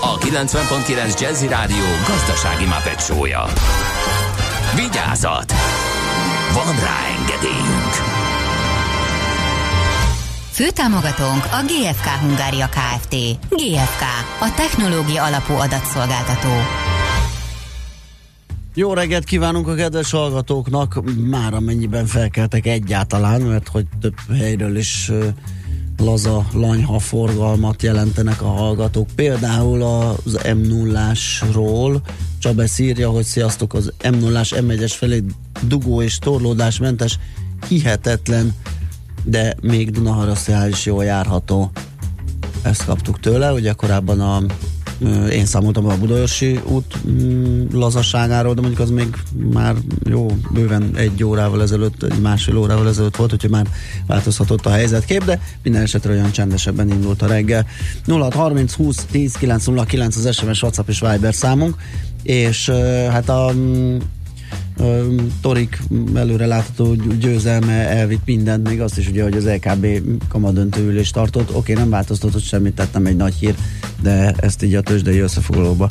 a 90.9 Jazzy Rádió gazdasági mapetsója. Vigyázat! Van rá engedélyünk! Főtámogatónk a GFK Hungária Kft. GFK, a technológia alapú adatszolgáltató. Jó reggelt kívánunk a kedves hallgatóknak, már amennyiben felkeltek egyáltalán, mert hogy több helyről is ö, laza lanyha forgalmat jelentenek a hallgatók. Például az M0-ásról Csabe írja, hogy sziasztok, az M0-ás M1-es felé dugó és torlódásmentes, hihetetlen, de még Dunaharasztiál is jól járható. Ezt kaptuk tőle, ugye korábban a Én számoltam a Budaörsi út mm, lazaságáról, de mondjuk az még már jó, bőven egy órával ezelőtt, egy másfél órával ezelőtt volt, úgyhogy már változhatott a helyzetkép, de minden esetre olyan csendesebben indult a reggel. 0630 20 10 909 az SMS, WhatsApp és Viber számunk, és hát a mm, Torik előre látható győzelme elvitt mindent, még azt is ugye, hogy az LKB kamadöntő ülést tartott. Oké, nem változtatott semmit, tehát nem egy nagy hír, de ezt így a tőzsdei összefoglalóba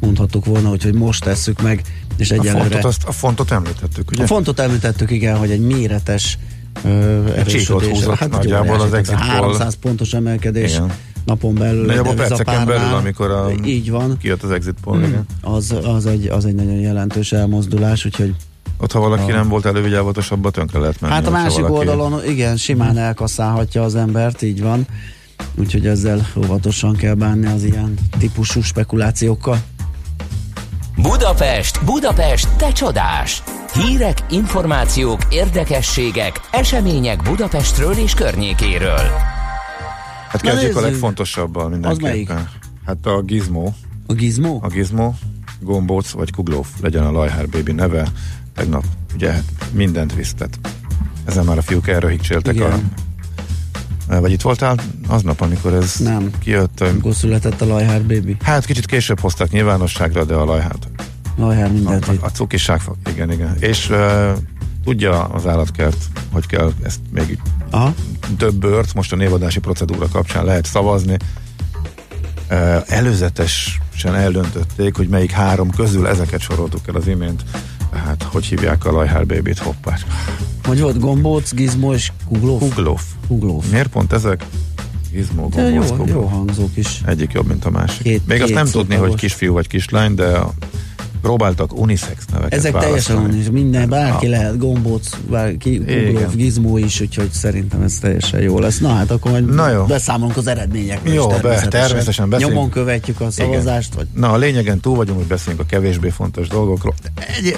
mondhattuk volna, úgyhogy most tesszük meg, és A egyelőre... fontot, azt, a fontot említettük, ugye? A fontot említettük, igen, hogy egy méretes erősödés. egy nagyjából az exit poll. 300 pontos emelkedés Igen. napon belül. Nagyjából perceken belül, amikor a, Így van. kijött az exit poll, Mm. Az, az, egy, az egy nagyon jelentős elmozdulás, úgyhogy Ott, ha valaki A- nem volt elővigyávatos, abba tönkre lehet menni. Hát a másik valaki- oldalon, igen, simán elkasszálhatja az embert, így van. Úgyhogy ezzel óvatosan kell bánni az ilyen típusú spekulációkkal. Budapest, Budapest, te csodás! Hírek, információk, érdekességek, események Budapestről és környékéről. Hát kezdjük a legfontosabbal mindenképpen. Hát a Gizmo, A gizmo? a Gizmo, Gombóc vagy Kuglóf legyen a Lajhár Baby neve. Tegnap ugye hát mindent visztet. Ezen már a fiúk elröhigcséltek a... Vagy itt voltál aznap, amikor ez Nem. kijött? Amikor született a Lajhár baby. Hát kicsit később hozták nyilvánosságra, de a Lajhát Lajhár A, mindent a, vitt. a cukiság, igen, igen. És uh, tudja az állatkert, hogy kell ezt még Aha. több bört, most a névadási procedúra kapcsán lehet szavazni. Uh, előzetesen eldöntötték, hogy melyik három közül ezeket soroltuk el az imént. Hát, hogy hívják a Lajhár Baby-t? Hoppá. Hogy volt gombóc, gizmo és kuglóf? Kuglóf. Kuglóf. Miért pont ezek? Gizmo, gombóc, jó, kuglóf. jó hangzók is. Egyik jobb, mint a másik. Két- Még azt két nem tudni, hogy kisfiú vagy kislány, de próbáltak unisex neveket Ezek teljesen választani. is, minden, bárki Ah. lehet, gombóc, bárki, Igen. kuglóf, gizmo is, úgyhogy szerintem ez teljesen jó lesz. Na hát akkor majd Na jó. beszámolunk az eredményekről. Jó, is be- természetesen beszélünk. Nyomon követjük a szavazást, vagy Na, a lényegen túl vagyunk, hogy beszélünk a kevésbé fontos dolgokról. Egy...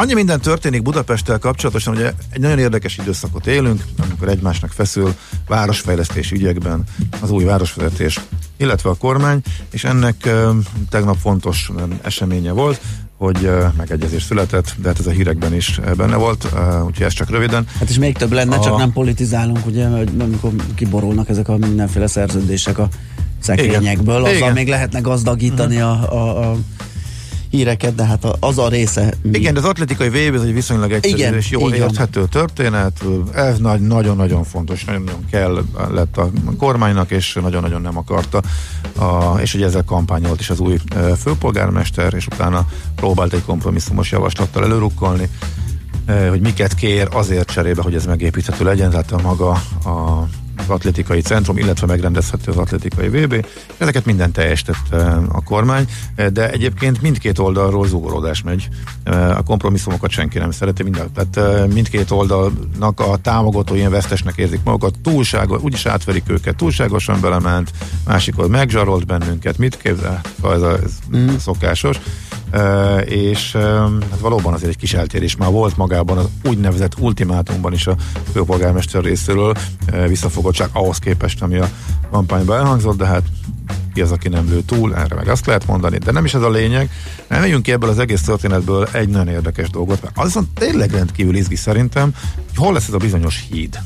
Annyi minden történik Budapesttel kapcsolatosan, hogy egy nagyon érdekes időszakot élünk, amikor egymásnak feszül városfejlesztési ügyekben az új városvezetés, illetve a kormány, és ennek tegnap fontos eseménye volt, hogy megegyezés született, de hát ez a hírekben is benne volt, úgyhogy ez csak röviden. Hát és még több lenne, A- csak nem politizálunk, ugye, amikor kiborulnak ezek a mindenféle szerződések a szekrényekből, azzal Igen. még lehetne gazdagítani a, a, a híreket, de hát az a része. mi- Igen, de az atlétikai VB ez egy viszonylag egyszerű Igen, és jól van. érthető történet. Ez nagy, nagyon-nagyon fontos, nagyon-nagyon kell lett a kormánynak, és nagyon-nagyon nem akarta. A, és hogy ezzel kampányolt is az új főpolgármester, és utána próbált egy kompromisszumos javaslattal előrukkolni, hogy miket kér azért cserébe, hogy ez megépíthető legyen, tehát a maga a az atlétikai centrum, illetve megrendezhető az atlétikai VB. Ezeket minden teljesített e, a kormány, e, de egyébként mindkét oldalról zugorodás megy. E, A kompromisszumokat senki nem szereti, minden, tehát mindkét oldalnak a támogatói ilyen vesztesnek érzik magukat, túlságos, úgyis átverik őket, túlságosan belement, másikod megzsarolt bennünket, mit képzel? Ez, a, ez mm. szokásos. Uh, és uh, hát valóban azért egy kis eltérés már volt magában az úgynevezett ultimátumban is a főpolgármester részéről uh, visszafogottság ahhoz képest, ami a kampányban elhangzott, de hát ki az, aki nem lő túl, erre meg azt lehet mondani, de nem is ez a lényeg. Nem megyünk ki ebből az egész történetből egy nagyon érdekes dolgot, mert az viszont tényleg rendkívül izgi szerintem, hogy hol lesz ez a bizonyos híd.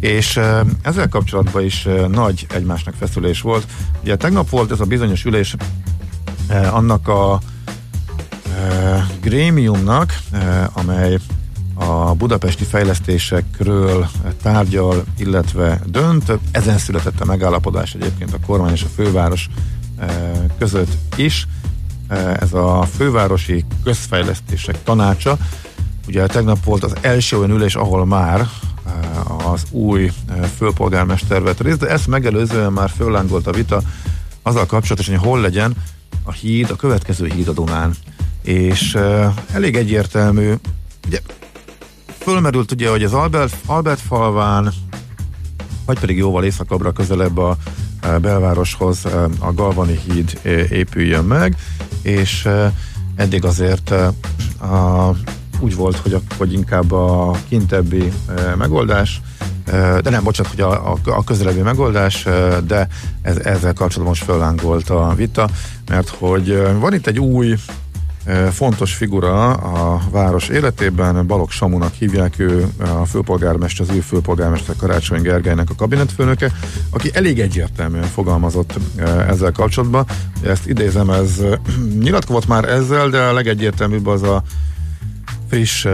És ezzel kapcsolatban is nagy egymásnak feszülés volt. Ugye tegnap volt ez a bizonyos ülés annak a grémiumnak, amely a budapesti fejlesztésekről tárgyal, illetve dönt. Ezen született a megállapodás egyébként a kormány és a főváros uh, között is. Uh, ez a fővárosi közfejlesztések tanácsa. Ugye tegnap volt az első olyan ülés, ahol már uh, az új főpolgármester vett részt, de ezt megelőzően már föllángolt a vita azzal kapcsolatosan, hogy hol legyen a híd, a következő híd a Dunán. És elég egyértelmű, ugye fölmerült ugye, hogy az Albert, Albert falván, vagy pedig jóval északabbra közelebb a uh, belvároshoz uh, a Galvani híd uh, épüljön meg, és eddig azért a, úgy volt, hogy, a, hogy inkább a kintebbi megoldás De nem, bocsánat, hogy a, a, a közelebbi megoldás, de ez, ezzel kapcsolatban most föllángolt a vita, mert hogy van itt egy új fontos figura a város életében, Balog Samunak hívják, ő a főpolgármester, az új főpolgármester Karácsony Gergelynek a kabinetfőnöke, aki elég egyértelműen fogalmazott ezzel kapcsolatban. Ezt idézem, ez nyilatkozott már ezzel, de a legegyértelműbb az a friss uh,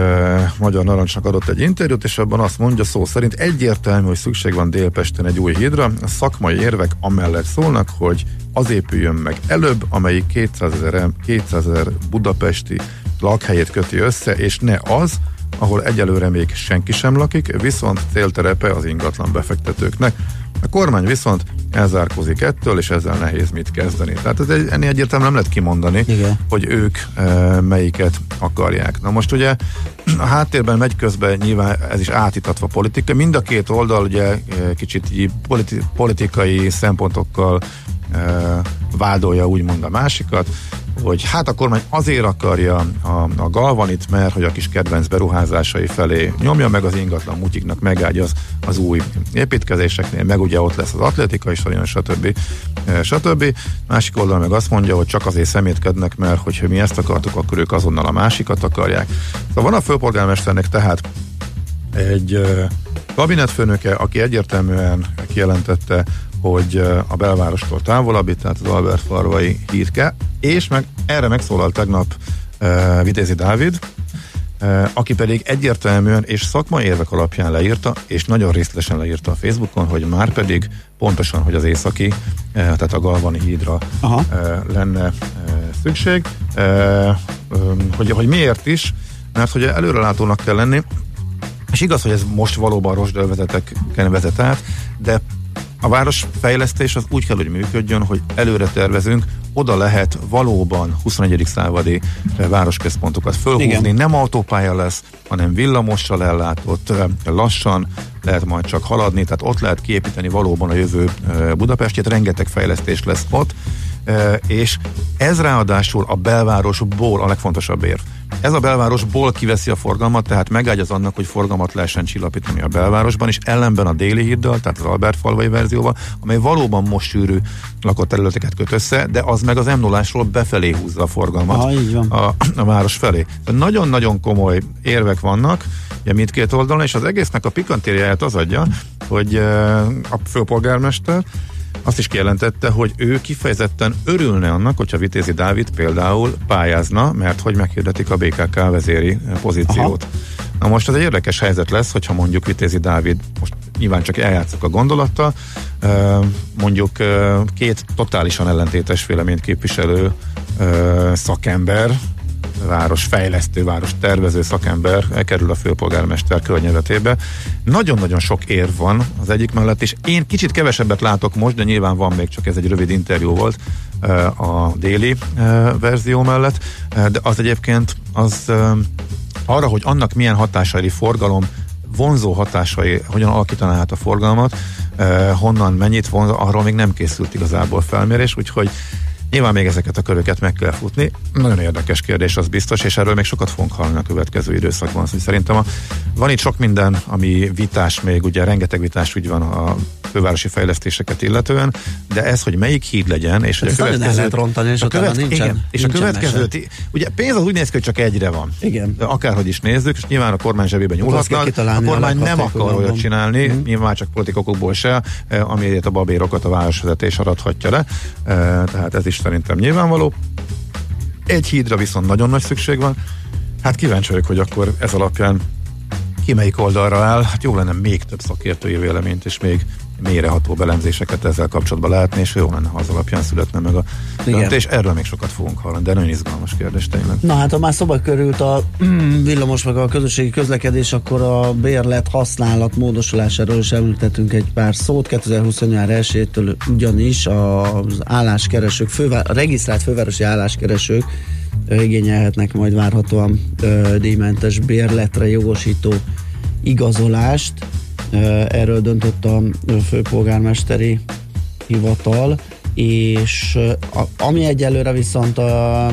Magyar Narancsnak adott egy interjút, és abban azt mondja szó szerint egyértelmű, hogy szükség van Délpesten egy új hídra. A szakmai érvek amellett szólnak, hogy az épüljön meg előbb, amelyik 200 ezer, 200 ezer budapesti lakhelyét köti össze, és ne az, ahol egyelőre még senki sem lakik, viszont célterepe az ingatlan befektetőknek. A kormány viszont elzárkozik ettől, és ezzel nehéz mit kezdeni. Tehát ez egy, ennél egyértelműen nem lehet kimondani, Igen. hogy ők e, melyiket akarják. Na most ugye a háttérben megy közben nyilván ez is átítatva politika. Mind a két oldal ugye e, kicsit így politi- politikai szempontokkal e, vádolja úgymond a másikat, hogy hát a kormány azért akarja a, a galvanit, mert hogy a kis kedvenc beruházásai felé nyomja meg az ingatlan mutyiknak, megágy az, az új építkezéseknél, meg ugye ott lesz az atlétikai stadion, stb. eh, stb. Másik oldal meg azt mondja, hogy csak azért szemétkednek, mert hogyha mi ezt akartuk, akkor ők azonnal a másikat akarják. Szóval van a főpolgármesternek tehát egy ö, kabinetfőnöke, aki egyértelműen kijelentette, hogy a belvárostól távolabbi, tehát az Albert Farvai hídke, és meg erre megszólalt tegnap uh, Vitézi Dávid, uh, aki pedig egyértelműen és szakmai érvek alapján leírta, és nagyon részletesen leírta a Facebookon, hogy már pedig pontosan, hogy az északi, uh, tehát a Galvani hídra Aha. uh, lenne uh, szükség, uh, um, hogy, hogy miért is, mert hogy előrelátónak kell lenni, és igaz, hogy ez most valóban rozsdölvezeteken vezet át, de a városfejlesztés az úgy kell, hogy működjön, hogy előre tervezünk, oda lehet valóban 21. századi eh, városközpontokat fölhúzni. Igen. Nem autópálya lesz, hanem villamossal ellátott, eh, lassan lehet majd csak haladni, tehát ott lehet kiépíteni valóban a jövő eh, Budapestjét, rengeteg fejlesztés lesz ott, és ez ráadásul a belvárosból a legfontosabb érv. Ez a belvárosból kiveszi a forgalmat, tehát megágyaz annak, hogy forgalmat lehessen csillapítani a belvárosban, és ellenben a déli híddal, tehát az Albert falvai verzióval, amely valóban most sűrű lakott területeket köt össze, de az meg az m 0 befelé húzza a forgalmat Aha, így van. a, a város felé. Nagyon-nagyon komoly érvek vannak, ugye mindkét oldalon, és az egésznek a pikantériáját az adja, hogy a főpolgármester azt is kijelentette, hogy ő kifejezetten örülne annak, hogyha Vitézi Dávid például pályázna, mert hogy meghirdetik a BKK vezéri pozíciót. Aha. Na most ez egy érdekes helyzet lesz, hogyha mondjuk Vitézi Dávid, most nyilván csak eljátszok a gondolattal, mondjuk két totálisan ellentétes véleményt képviselő eh, szakember, városfejlesztő, város tervező szakember elkerül a főpolgármester környezetébe. Nagyon-nagyon sok érv van az egyik mellett, és én kicsit kevesebbet látok most, de nyilván van még, csak ez egy rövid interjú volt eh, a déli eh, verzió mellett, eh, de az egyébként az arra, hogy annak milyen hatásai forgalom vonzó hatásai, hogyan alakítaná át a forgalmat, honnan mennyit vonz, arról még nem készült igazából felmérés, úgyhogy Nyilván még ezeket a köröket meg kell futni. Nagyon érdekes kérdés, az biztos, és erről még sokat fogunk hallani a következő időszakban. Szóval szerintem a, van itt sok minden, ami vitás még, ugye rengeteg vitás úgy van a fővárosi fejlesztéseket illetően, de ez, hogy melyik híd legyen, és hogy a következő... lehet rontani, és a utána nincsen- igen, és a következő, mese. ugye pénz az úgy néz ki, hogy csak egyre van. Igen. Akárhogy is nézzük, és nyilván a kormány zsebében nyúlhatnak. A kormány nem akar olyat csinálni, Mhm. nyilván csak politikokból se, eh, amiért a babérokat a városvezetés arathatja le. Eh, Tehát ez is szerintem nyilvánvaló. Egy hídra viszont nagyon nagy szükség van. Hát kíváncsi vagyok, hogy akkor ez alapján ki melyik oldalra áll. Hát jó lenne még több szakértői véleményt, és még mélyreható belemzéseket ezzel kapcsolatban látni, és jó lenne, ha az alapján születne meg a döntés. Erről még sokat fogunk hallani, de nagyon izgalmas kérdés tényleg. Na hát, ha már szoba körült a <clears throat> villamos meg a közösségi közlekedés, akkor a bérlet használat módosulásáról is említettünk egy pár szót. 2020. január 1-től ugyanis az álláskeresők, fővá- a regisztrált fővárosi álláskeresők igényelhetnek majd várhatóan ö, díjmentes bérletre jogosító igazolást. Erről döntött a főpolgármesteri hivatal, és ami egyelőre viszont a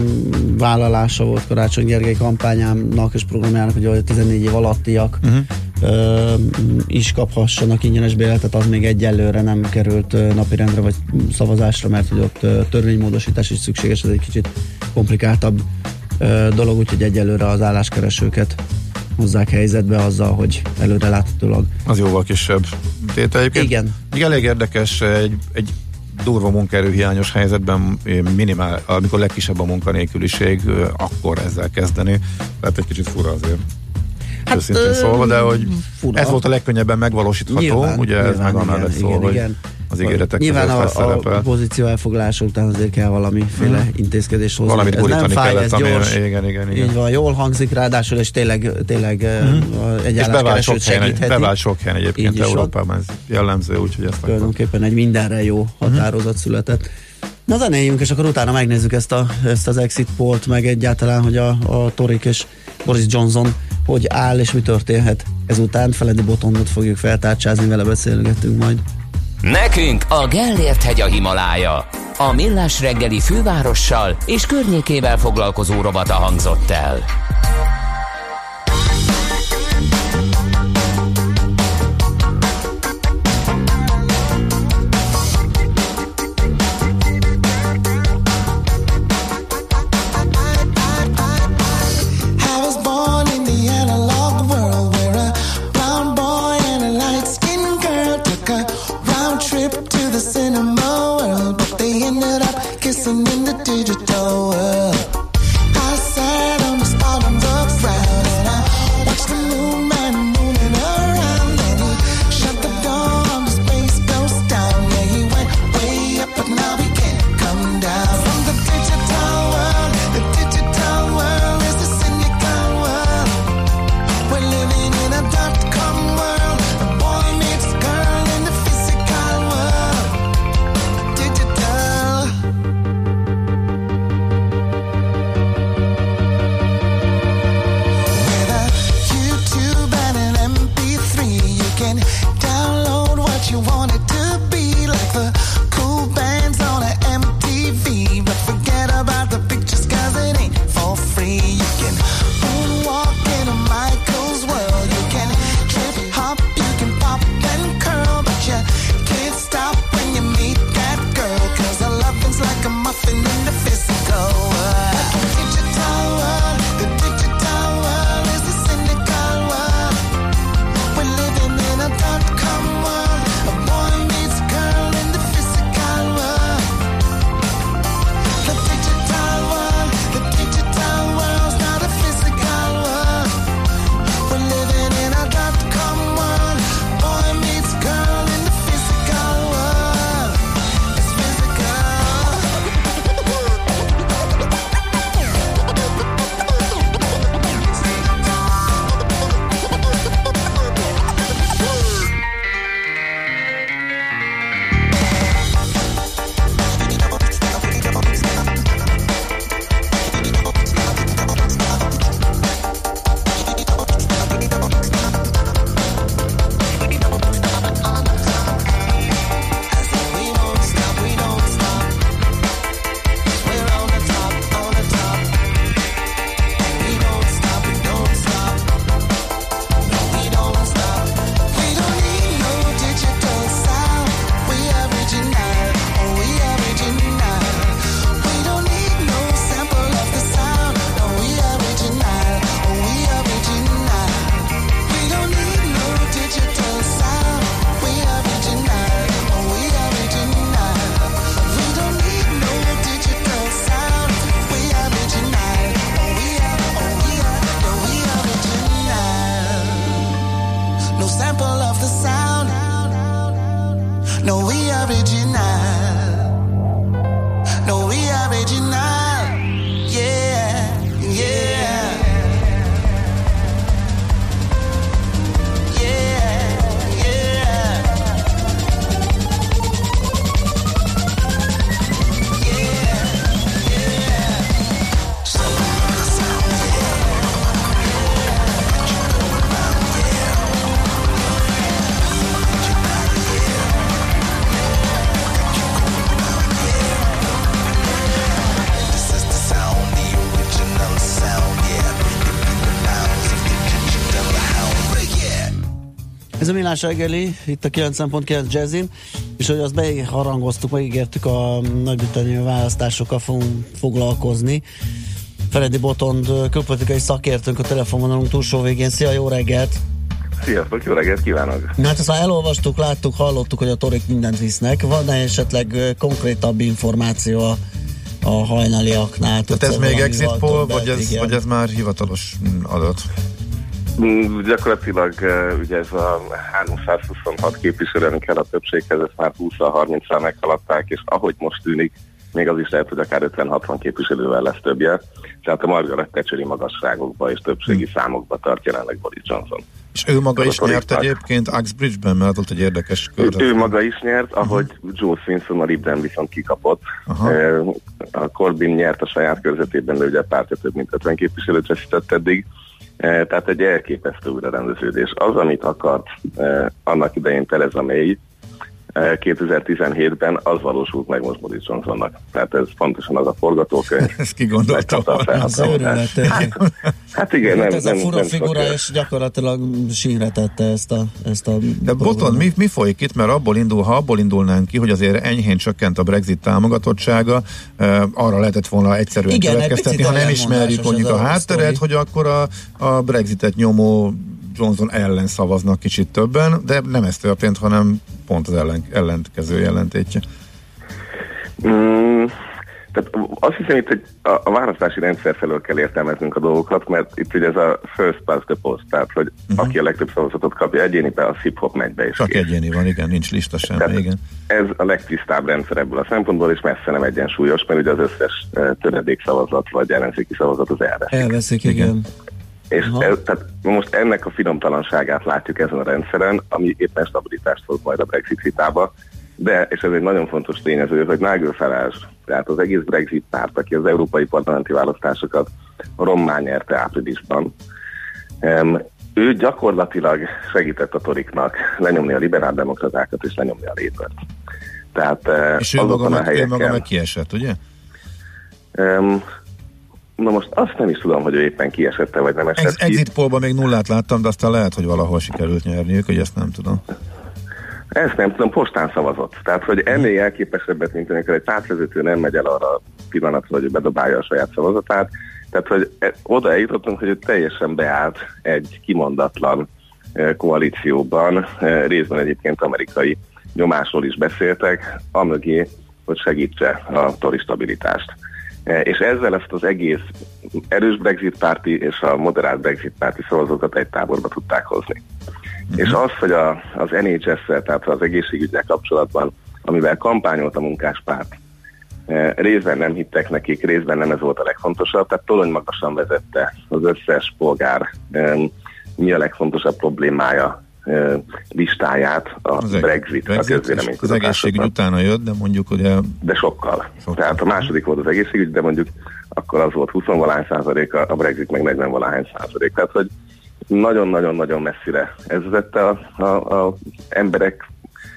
vállalása volt Karácsony Gergely kampányának és programjának, hogy a 14 év alattiak uh-huh is kaphassanak ingyenes béletet, az még egyelőre nem került napirendre vagy szavazásra, mert hogy ott törvénymódosítás is szükséges, ez egy kicsit komplikáltabb dolog, úgyhogy egyelőre az álláskeresőket hozzák helyzetbe azzal, hogy előreláthatólag. Az jóval kisebb tétel egyébként. Igen. Még elég érdekes, egy, egy durva munkaerőhiányos helyzetben eh, minimál, amikor legkisebb a munkanélküliség, eh, akkor ezzel kezdeni. Tehát egy kicsit fura azért hát, őszintén szólva, de hogy fura. ez volt a legkönnyebben megvalósítható, nyilván, ugye ez meg annál lesz szó, hogy igen. az ígéretek Nyilván a, szerepel. a pozíció elfoglalása után azért kell valamiféle mm. intézkedés hozni. Valamit ez nem fáj, kellett, ez gyors. Ami, igen, igen, igen. Így van, jól hangzik, ráadásul és tényleg, tényleg mm. egy álláskeresőt segítheti. Bevált sok helyen egyébként Európában, ez jellemző, úgyhogy ezt Tulajdonképpen egy mindenre jó mhm. határozat született. Na zenéljünk, és akkor utána megnézzük ezt, a, ezt az exit polt, meg egyáltalán, hogy a, a Torik és Boris Johnson hogy áll és mi történhet. Ezután Feledi Botondot fogjuk feltárcsázni, vele beszélgetünk majd. Nekünk a Gellért hegy a Himalája. A Millás reggeli fővárossal és környékével foglalkozó robata hangzott el. Millás reggeli, itt a 9.9 Jazzin, és hogy azt beharangoztuk, megígértük a nagy választásokkal fogunk foglalkozni. Feledi Botond, külpolitikai szakértőnk a telefonvonalunk túlsó végén. Szia, jó reggelt! Sziasztok, jó reggelt kívánok! Na hát ezt már elolvastuk, láttuk, hallottuk, hogy a torik mindent visznek. Van-e esetleg konkrétabb információ a, a hajnaliaknál? Tehát ez még exit poll, vagy ez, vagy ez már hivatalos adat? Mm, Gyakorlatilag ugye ez a 326 képviselő, ami kell a többséghez, ezt már 20-30-ra meghaladták, és ahogy most tűnik, még az is lehet, hogy akár 50-60 képviselővel lesz többje. Tehát a Margaret Thatcheri magasságokba és többségi számokba tart jelenleg Boris Johnson. És ő maga is nyert egyébként Uxbridge-ben, mert ott egy érdekes Ő, kör. ő maga is nyert, ahogy uh-huh. Joe Swinson a Libden viszont kikapott. Aha. Eh, A Corbyn nyert a saját körzetében, de ugye a pártja több mint 50 képviselőt veszített eddig. Eh, Tehát egy elképesztő újrarendeződés. Az, amit akart eh, annak idején Theresa May 2017-ben, az valósult meg most Boris Johnsonnak. Tehát ez pontosan az a forgatókönyv. <laughs> Ezt ki gondolta Megkapta a volna. felhatalmazást. őrület, Hát, hát igen, Hát nem, ez a nem, fura nem figura, és gyakorlatilag sínre tette ezt a, ezt a De Boton, mi, mi folyik itt? Mert abból indul, ha abból indulnánk ki, hogy azért enyhén csökkent a Brexit támogatottsága, eh, arra lehetett volna egyszerűen Igen, következtetni, ha nem ismerjük mondjuk a a hátteret, hogy akkor a, a Brexitet nyomó Johnson ellen szavaznak kicsit többen, de nem ez történt, hanem pont az ellen, ellentkező jelentétje. Mm, tehát azt hiszem itt, hogy a, a választási rendszer felől kell értelmeznünk a dolgokat, mert itt ugye ez a first past the post, tehát hogy uh-huh. aki a legtöbb szavazatot kapja egyénibe, az hip-hop megy be és Csak kész. egyéni van, igen, nincs lista sem, Tehát igen. Ez a legtisztább rendszer ebből a szempontból, és messze nem egyensúlyos, mert ugye az összes eh, töredék szavazat vagy ellenzéki szavazat az elveszik. Elveszik, igen. És ez, tehát most ennek a finomtalanságát látjuk ezen a rendszeren, ami éppen stabilitást hoz majd a Brexit vitába, de, és ez egy nagyon fontos tényező, hogy Nigel Farage, tehát az egész Brexit párt, aki az európai parlamenti választásokat rommá nyerte áprilisban, em, ő gyakorlatilag segített a toriknak lenyomni a liberáldemokratákat és lenyomni a lépet. Tehát eh, És ő maga, a meg, ő maga helyeken... meg kiesett, ugye? em, Na most azt nem is tudom, hogy ő éppen kiesette, vagy nem esett Ex- ki. exit pollban még nullát láttam, de aztán lehet, hogy valahol sikerült nyerniük, hogy ezt nem tudom. Ezt nem tudom, postán szavazott. Tehát, hogy ennél jelképesebbet, mint amikor egy pártvezető nem megy el arra a pillanatra, hogy bedobálja a saját szavazatát. Tehát, hogy e- oda eljutottunk, hogy ő teljesen beállt egy kimondatlan eh, koalícióban, eh, részben egyébként amerikai nyomásról is beszéltek, amögé, hogy segítse a tori stabilitást. Eh, És ezzel ezt az egész erős Brexit párti és a moderált Brexit párti szavazókat egy táborba tudták hozni. És az, hogy a, az NHS-szel, tehát az egészségügyel kapcsolatban, amivel kampányolt a munkáspárt, eh, részben nem hittek nekik, részben nem ez volt a legfontosabb, tehát torony magasan vezette az összes polgár mi a legfontosabb problémája listáját a Az eg- Brexit, a Brexit, és az egészségügy utána jött, de mondjuk ugye De sokkal. Tehát a második volt az egészségügy, de mondjuk akkor az volt 20 valahány százalék, a Brexit meg 40 valahány százalék. Tehát, hogy nagyon-nagyon-nagyon messzire ez vezette a, a, a emberek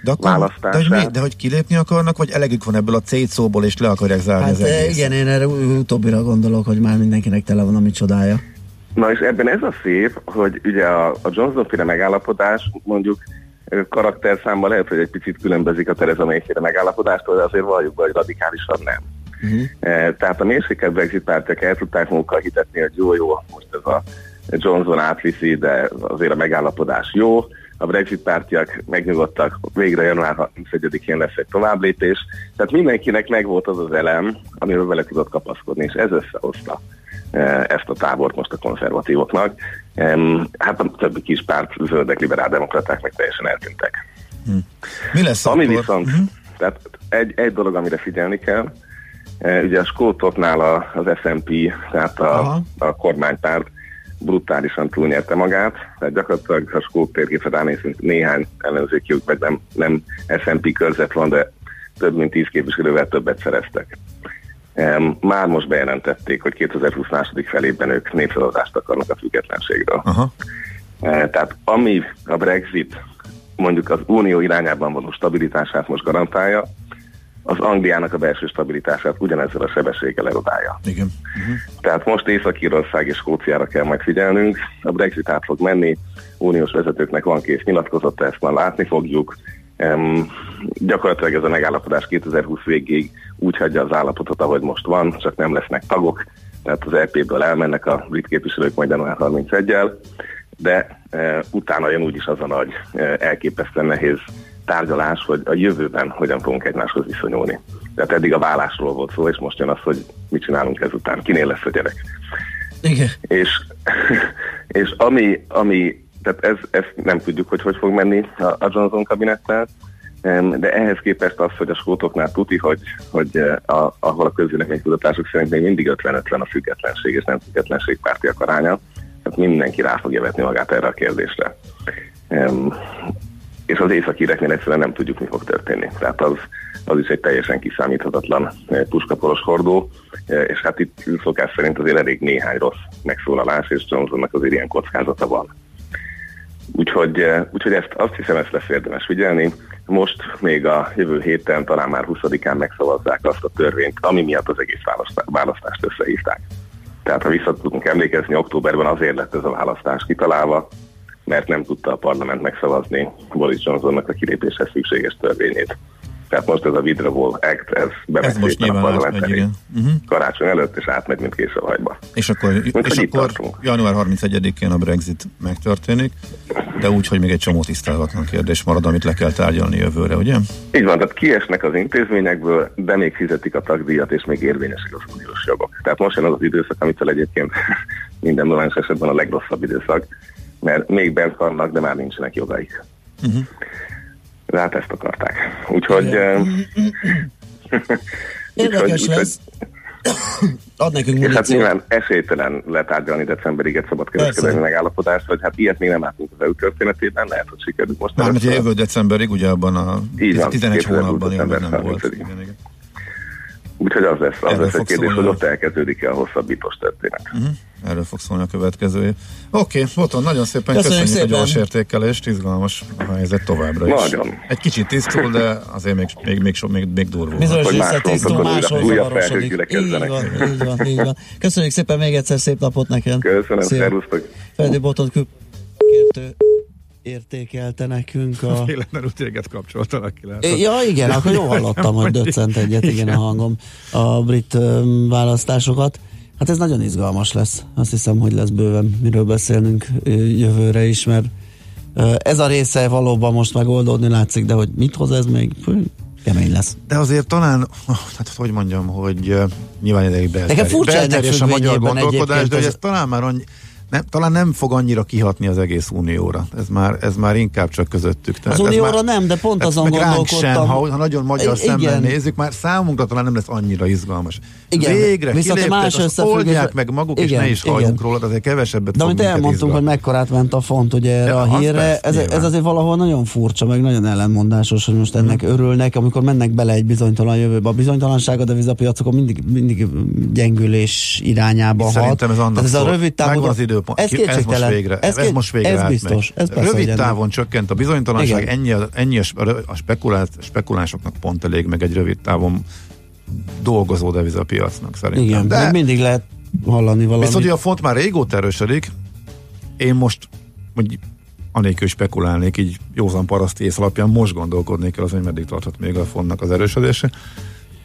de, akkor, de, hogy mi, de hogy kilépni akarnak, vagy elegük van ebből a C szóból, és le akarják zárni Hát az eh, egész? igen, én erre utóbbira gondolok, hogy már mindenkinek tele van a mi csodája. Na és ebben ez a szép, hogy ugye a, a Johnson-féle megállapodás mondjuk karakterszámban lehet, hogy egy picit különbözik a Theresa May-féle megállapodástól, de azért valljuk be, hogy radikálisan nem. Uh-huh. Eh, Tehát a mérsékelt Brexit pártiak el tudták magukkal hitetni, hogy jó, jó, most ez a Johnson átviszi, de azért a megállapodás jó. A Brexit pártiak megnyugodtak, végre január 31-én lesz egy továbblépés. Tehát mindenkinek megvolt az az elem, amiről vele tudott kapaszkodni, és ez összehozta eh, ezt a tábort most a konzervatívoknak. Hát a többi kis párt, zöldek, liberáldemokraták meg teljesen eltűntek. Mi lesz Ami akkor? viszont, tehát egy, egy dolog, amire figyelni kell, eh, ugye a skótoknál a, az SMP, tehát a, a kormánypárt brutálisan túlnyerte magát, tehát gyakorlatilag, ha skót térképre ránézünk, néhány ellenzéki vagy nem, nem SMP körzet van, de több mint 10 képviselővel többet szereztek. Már most bejelentették, hogy 2020 második felében ők népszavazást akarnak a függetlenségről. Aha. Eh, Tehát ami a Brexit mondjuk az unió irányában való stabilitását most garantálja, az Angliának a belső stabilitását ugyanezzel a sebességgel erodálja. Igen. Tehát most Észak-Írország és Skóciára kell majd figyelnünk. A Brexit át fog menni, uniós vezetőknek van kész nyilatkozata, ezt már látni fogjuk. Um, gyakorlatilag ez a megállapodás 2020 végéig úgy hagyja az állapotot, ahogy most van, csak nem lesznek tagok, tehát az EP-ből elmennek a brit képviselők majd január 31-el, de e, utána jön úgyis az a nagy, e, elképesztően nehéz tárgyalás, hogy a jövőben hogyan fogunk egymáshoz viszonyulni. Tehát eddig a vállásról volt szó, és most jön az, hogy mit csinálunk ezután, kinél lesz a gyerek. Igen. És, <laughs> és ami, ami tehát ez, ezt nem tudjuk, hogy hogy fog menni a, Johnson kabinettel, de ehhez képest az, hogy a skótoknál tuti, hogy, hogy eh, a, ahol a közvéleménykutatások szerint még mindig 50-50 a függetlenség és nem függetlenség pártiak aránya, tehát mindenki rá fogja vetni magát erre a kérdésre. És az északireknél egyszerűen nem tudjuk, mi fog történni. Tehát az, az is egy teljesen kiszámíthatatlan eh, puskaporos hordó, eh, és hát itt szokás szerint azért elég néhány rossz megszólalás, és Johnsonnak azért ilyen kockázata van. Úgyhogy, eh, úgyhogy ezt, azt hiszem, ezt lesz érdemes figyelni. Most még a jövő héten, talán már 20-án megszavazzák azt a törvényt, ami miatt az egész választá- választást összehívták. Tehát ha vissza tudunk emlékezni, októberben azért lett ez a választás kitalálva, mert nem tudta a parlament megszavazni Boris Johnsonnak a kilépéshez szükséges törvényét. Tehát most ez a Withdrawal Act, ez Ez bemegy most szépen a nyilván parlament átmegy, elé igen. Uh-huh. karácsony előtt, és átmegy, mint késő hajba. És akkor, Úgyhogy és akkor tartunk. január 31-én a Brexit megtörténik, de úgy, hogy még egy csomó tisztázatlan kérdés marad, amit le kell tárgyalni jövőre, ugye? Így van, tehát kiesnek az intézményekből, de még fizetik a tagdíjat, és még érvényesek az uniós jogok. Tehát most jön az az időszak, amitől egyébként <laughs> minden normális esetben a legrosszabb időszak, mert még bent vannak, de már nincsenek jogaik. Uh-huh. De hát ezt akarták. Úgyhogy... <laughs> Érdekes úgyhogy- lesz. Ad nekünk hát muníciót. nyilván esélytelen letárgyalni decemberig egy szabadkereskedelmi Persze. megállapodást, hogy hát ilyet még nem látunk az EU történetében, lehet, hogy sikerült most. Mármint jövő decemberig, ugye abban a Így van, 11 2020 hónapban december nem volt. 30-ig. Igen, igen. Úgyhogy az lesz, az Erről lesz egy fog kérdés, szólni hogy ott elkezdődik-e a hosszabbítós történet. Uh-huh. Erről fog szólni a következő év. Oké, okay, Boton, nagyon szépen Köszönjük köszönjük, szépen. a gyors értékelést, izgalmas a helyzet továbbra is. Nagyon. Egy kicsit tisztul, de azért még, még, még, so, még, még durvul. Bizonyos Hogy része máshol zavarosodik. Így van, így van, így van. Köszönjük szépen még egyszer, szép napot neked. Köszönöm, szervusztok! Feldi Botot kértő értékelte nekünk a... <laughs> Véletlenül téged kapcsoltalak ki lehet. Ja, igen, akkor jól hallottam, hogy döccent egyet, igen, a hangom a brit választásokat. Hát ez nagyon izgalmas lesz. Azt hiszem, hogy lesz bőven miről beszélnünk jövőre is, mert ez a része valóban most megoldódni látszik, de hogy mit hoz ez még? Kemény lesz. De azért talán, hát hogy mondjam, hogy uh, nyilván ideig belterjes, belterjes a magyar gondolkodás, de hogy az- ez talán már annyi, nem, talán nem fog annyira kihatni az egész unióra. Ez már, ez már inkább csak közöttük. Az ez unióra már, nem, de pont ez azon gondolkodtam. Sem, ha, ha nagyon magyar igen. szemmel nézzük, már számunkra talán nem lesz annyira izgalmas. Igen, Végre viszont kiléptek, más azt oldják meg maguk, és Igen, ne is halljunk róla, azért kevesebbet De amit elmondtunk, hogy mekkorát ment a font ugye erre Ja, a az hírre, persze, ez, nyilván. ez azért valahol nagyon furcsa, meg nagyon ellenmondásos, hogy most ennek örülnek, amikor mennek bele egy bizonytalan jövőbe. A bizonytalanság a devizapiacokon mindig, mindig gyengülés irányába hat. Szerintem ez annak Tehát ez a rövid távú... Időpont. Ez ez most végre, ez, két- most végre Ez biztos. Ez persze, hogy Rövid ennek- távon csökkent a bizonytalanság, Igen. ennyi, a- ennyi a, a spekulált, spekulánsoknak pont elég, meg egy rövid távon dolgozó devizapiacnak szerintem. Igen, De mindig lehet hallani valamit. viszont ugye a font már régóta erősödik, én most hogy anélkül spekulálnék, így józan paraszti ész alapján most gondolkodnék el az, hogy meddig tarthat még a fontnak az erősödése.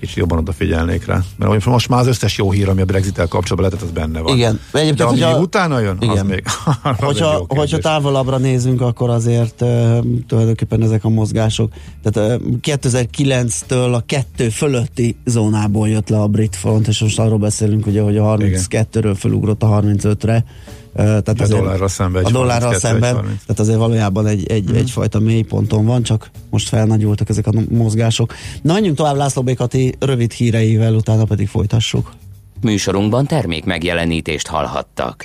Kicsit jobban odafigyelnék rá. Mert most már az összes jó hír, ami a Brexit-tel kapcsolatban lehet, az benne van. Igen. Egyébként, De ami hogyha- utána jön, az Igen. még <laughs> az hogyha, hogyha távolabbra nézünk, akkor azért uh, tulajdonképpen ezek a mozgások. Tehát uh, 2009-től a kettő fölötti zónából jött le a brit front, és most arról beszélünk, ugye, hogy a 32-ről fölugrott a 35-re. Tehát A dollárral szemben a egy dollárral 32, egy szemben, 30. tehát azért valójában egy, egy, Mhm. egyfajta mélyponton van, csak most felnagyultak ezek a mozgások. Na, menjünk tovább László Békati rövid híreivel, utána pedig folytassuk. Műsorunkban termék megjelenítést hallhattak.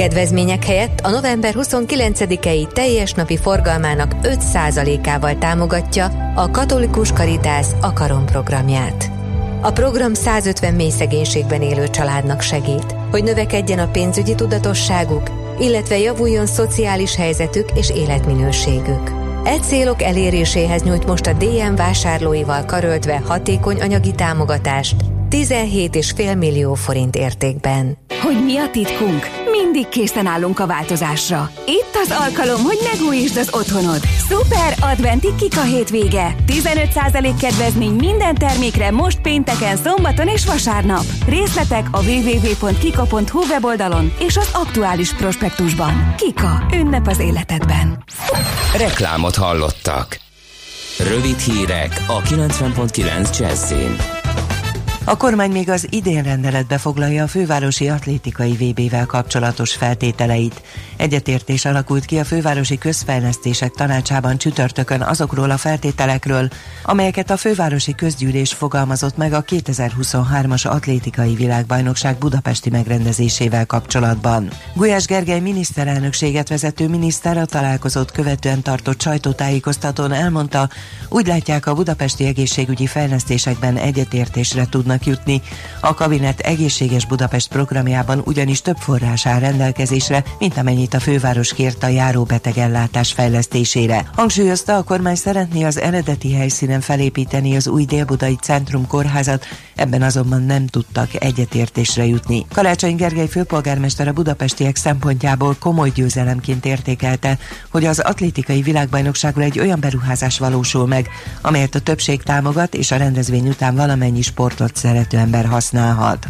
Kedvezmények helyett a november 29-i teljes napi forgalmának 5%-ával támogatja a Katolikus Karitász Akarom programját. A program 150 mély szegénységben élő családnak segít, hogy növekedjen a pénzügyi tudatosságuk, illetve javuljon szociális helyzetük és életminőségük. E célok eléréséhez nyújt most a DM vásárlóival karöltve hatékony anyagi támogatást 17,5 millió forint értékben. Hogy mi a titkunk? Mindig készen állunk a változásra. Itt az alkalom, hogy megújítsd az otthonod. Szuper adventi kika hétvége. 15% kedvezmény minden termékre most pénteken, szombaton és vasárnap. Részletek a www.kika.hu weboldalon és az aktuális prospektusban. Kika. Ünnep az életedben. Reklámot hallottak. Rövid hírek a 90.9 Jazzin. A kormány még az idén rendeletbe foglalja a fővárosi atlétikai VB-vel kapcsolatos feltételeit. Egyetértés alakult ki a fővárosi közfejlesztések tanácsában csütörtökön azokról a feltételekről, amelyeket a fővárosi közgyűlés fogalmazott meg a 2023-as atlétikai világbajnokság budapesti megrendezésével kapcsolatban. Gulyás Gergely miniszterelnökséget vezető miniszter a találkozót követően tartott sajtótájékoztatón elmondta, úgy látják a budapesti egészségügyi fejlesztésekben egyetértésre tudnak jutni. A kabinet egészséges Budapest programjában ugyanis több forrás áll rendelkezésre, mint amennyit a főváros kért a járóbetegellátás fejlesztésére. Hangsúlyozta, a kormány szeretné az eredeti helyszínen felépíteni az új délbudai centrum kórházat, ebben azonban nem tudtak egyetértésre jutni. Karácsony Gergely főpolgármester a budapestiek szempontjából komoly győzelemként értékelte, hogy az atlétikai világbajnokságra egy olyan beruházás valósul meg, amelyet a többség támogat, és a rendezvény után valamennyi sportot szerető ember használhat.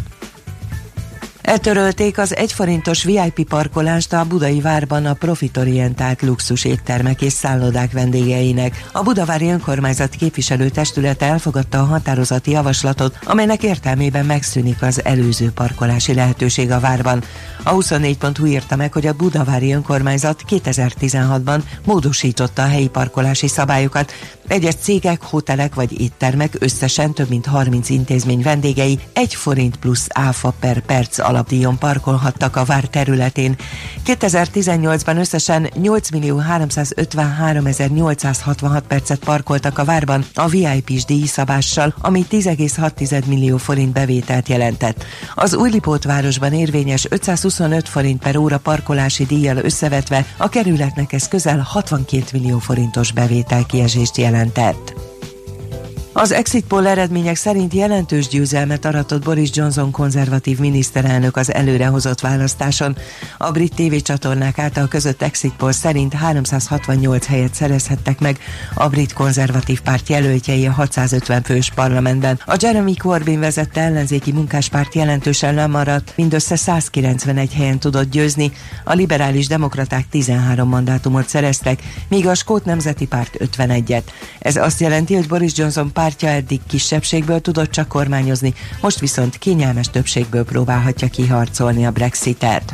Eltörölték az egyforintos VIP parkolást a budai várban a profitorientált luxus éttermek és szállodák vendégeinek. A budavári önkormányzat képviselő testülete elfogadta a határozati javaslatot, amelynek értelmében megszűnik az előző parkolási lehetőség a várban. A 24.hu írta meg, hogy a budavári önkormányzat 2016-ban módosította a helyi parkolási szabályokat. Egyes cégek, hotelek vagy éttermek összesen több mint 30 intézmény vendégei egy forint plusz áfa per perc alapdíjon parkolhattak a vár területén. 2018-ban összesen 8 millió 353 866 percet parkoltak a várban a VIP-s díjszabással, ami 10,6 millió forint bevételt jelentett. Az Újlipót városban érvényes 525 forint per óra parkolási díjjal összevetve a kerületnek ez közel 62 millió forintos bevétel kiesést jelentett. Az exit poll eredmények szerint jelentős győzelmet aratott Boris Johnson konzervatív miniszterelnök az előrehozott választáson. A brit tévécsatornák által között exit poll szerint 368 helyet szerezhettek meg a brit konzervatív párt jelöltjei a 650 fős parlamentben. A Jeremy Corbyn vezette ellenzéki munkáspárt jelentősen lemaradt, mindössze 191 helyen tudott győzni, a liberális demokraták 13 mandátumot szereztek, míg a Skót Nemzeti Párt 51-et. Ez azt jelenti, hogy Boris Johnson pártja eddig kisebbségből tudott csak kormányozni, most viszont kényelmes többségből próbálhatja kiharcolni a Brexitet.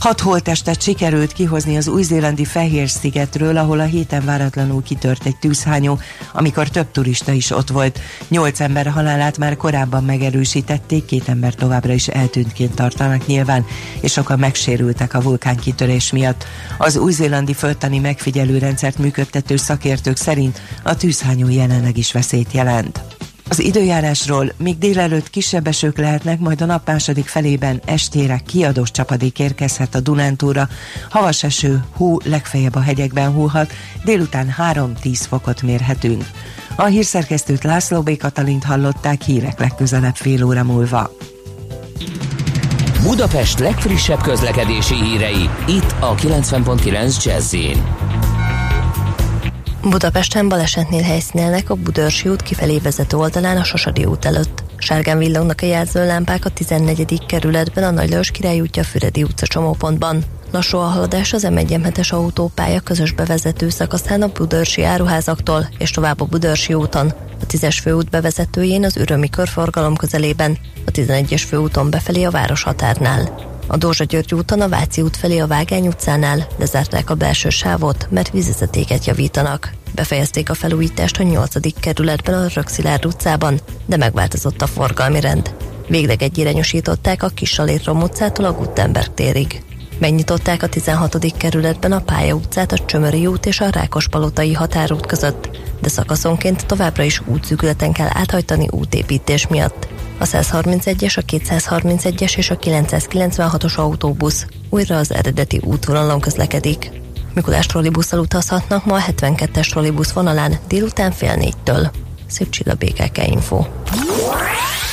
Hat holttestet sikerült kihozni az új-zélandi Fehér-szigetről, ahol a héten váratlanul kitört egy tűzhányó, amikor több turista is ott volt. Nyolc ember halálát már korábban megerősítették, két ember továbbra is eltűntként tartanak nyilván, és sokan megsérültek a vulkánkitörés miatt. Az új-zélandi földtani megfigyelő rendszert működtető szakértők szerint a tűzhányó jelenleg is veszélyt jelent. Az időjárásról még délelőtt kisebb esők lehetnek, majd a nap második felében estére kiadós csapadék érkezhet a Dunántúra. Havas eső, hó legfeljebb a hegyekben húhat, délután 3-10 fokot mérhetünk. A hírszerkesztőt László B. Katalint hallották hírek legközelebb fél óra múlva. Budapest legfrissebb közlekedési hírei, itt a 90.9 jazz Budapesten balesetnél helyszínelnek a Budörsi út kifelé vezető oldalán a Sasadi út előtt. Sárgán villognak a jelzőlámpák a 14. kerületben a Nagy Lajos Király útja Füredi utca csomópontban. Lassú a haladás az M1 autópálya közös bevezető szakaszán a Budörsi áruházaktól és tovább a Budörsi úton. A 10-es főút bevezetőjén az Ürömi körforgalom közelében, a 11-es főúton befelé a város határnál. A Dózsa György úton a Váci út felé a Vágány utcánál lezárták a belső sávot, mert vízvezetéket javítanak. Befejezték a felújítást a 8. kerületben a Rökszilárd utcában, de megváltozott a forgalmi rend. Végleg egyirányosították a Kisalétrom utcától a Gutenberg térig. Megnyitották a 16. kerületben a Pálya utcát a Csömöri út és a Rákospalotai határút között, de szakaszonként továbbra is útszűkületen kell áthajtani útépítés miatt. A 131-es, a 231-es és a 996-os autóbusz újra az eredeti útvonalon közlekedik. Mikulás trollibusszal utazhatnak ma a 72-es trollibusz vonalán délután fél négytől. Szép Csilla BKK Info.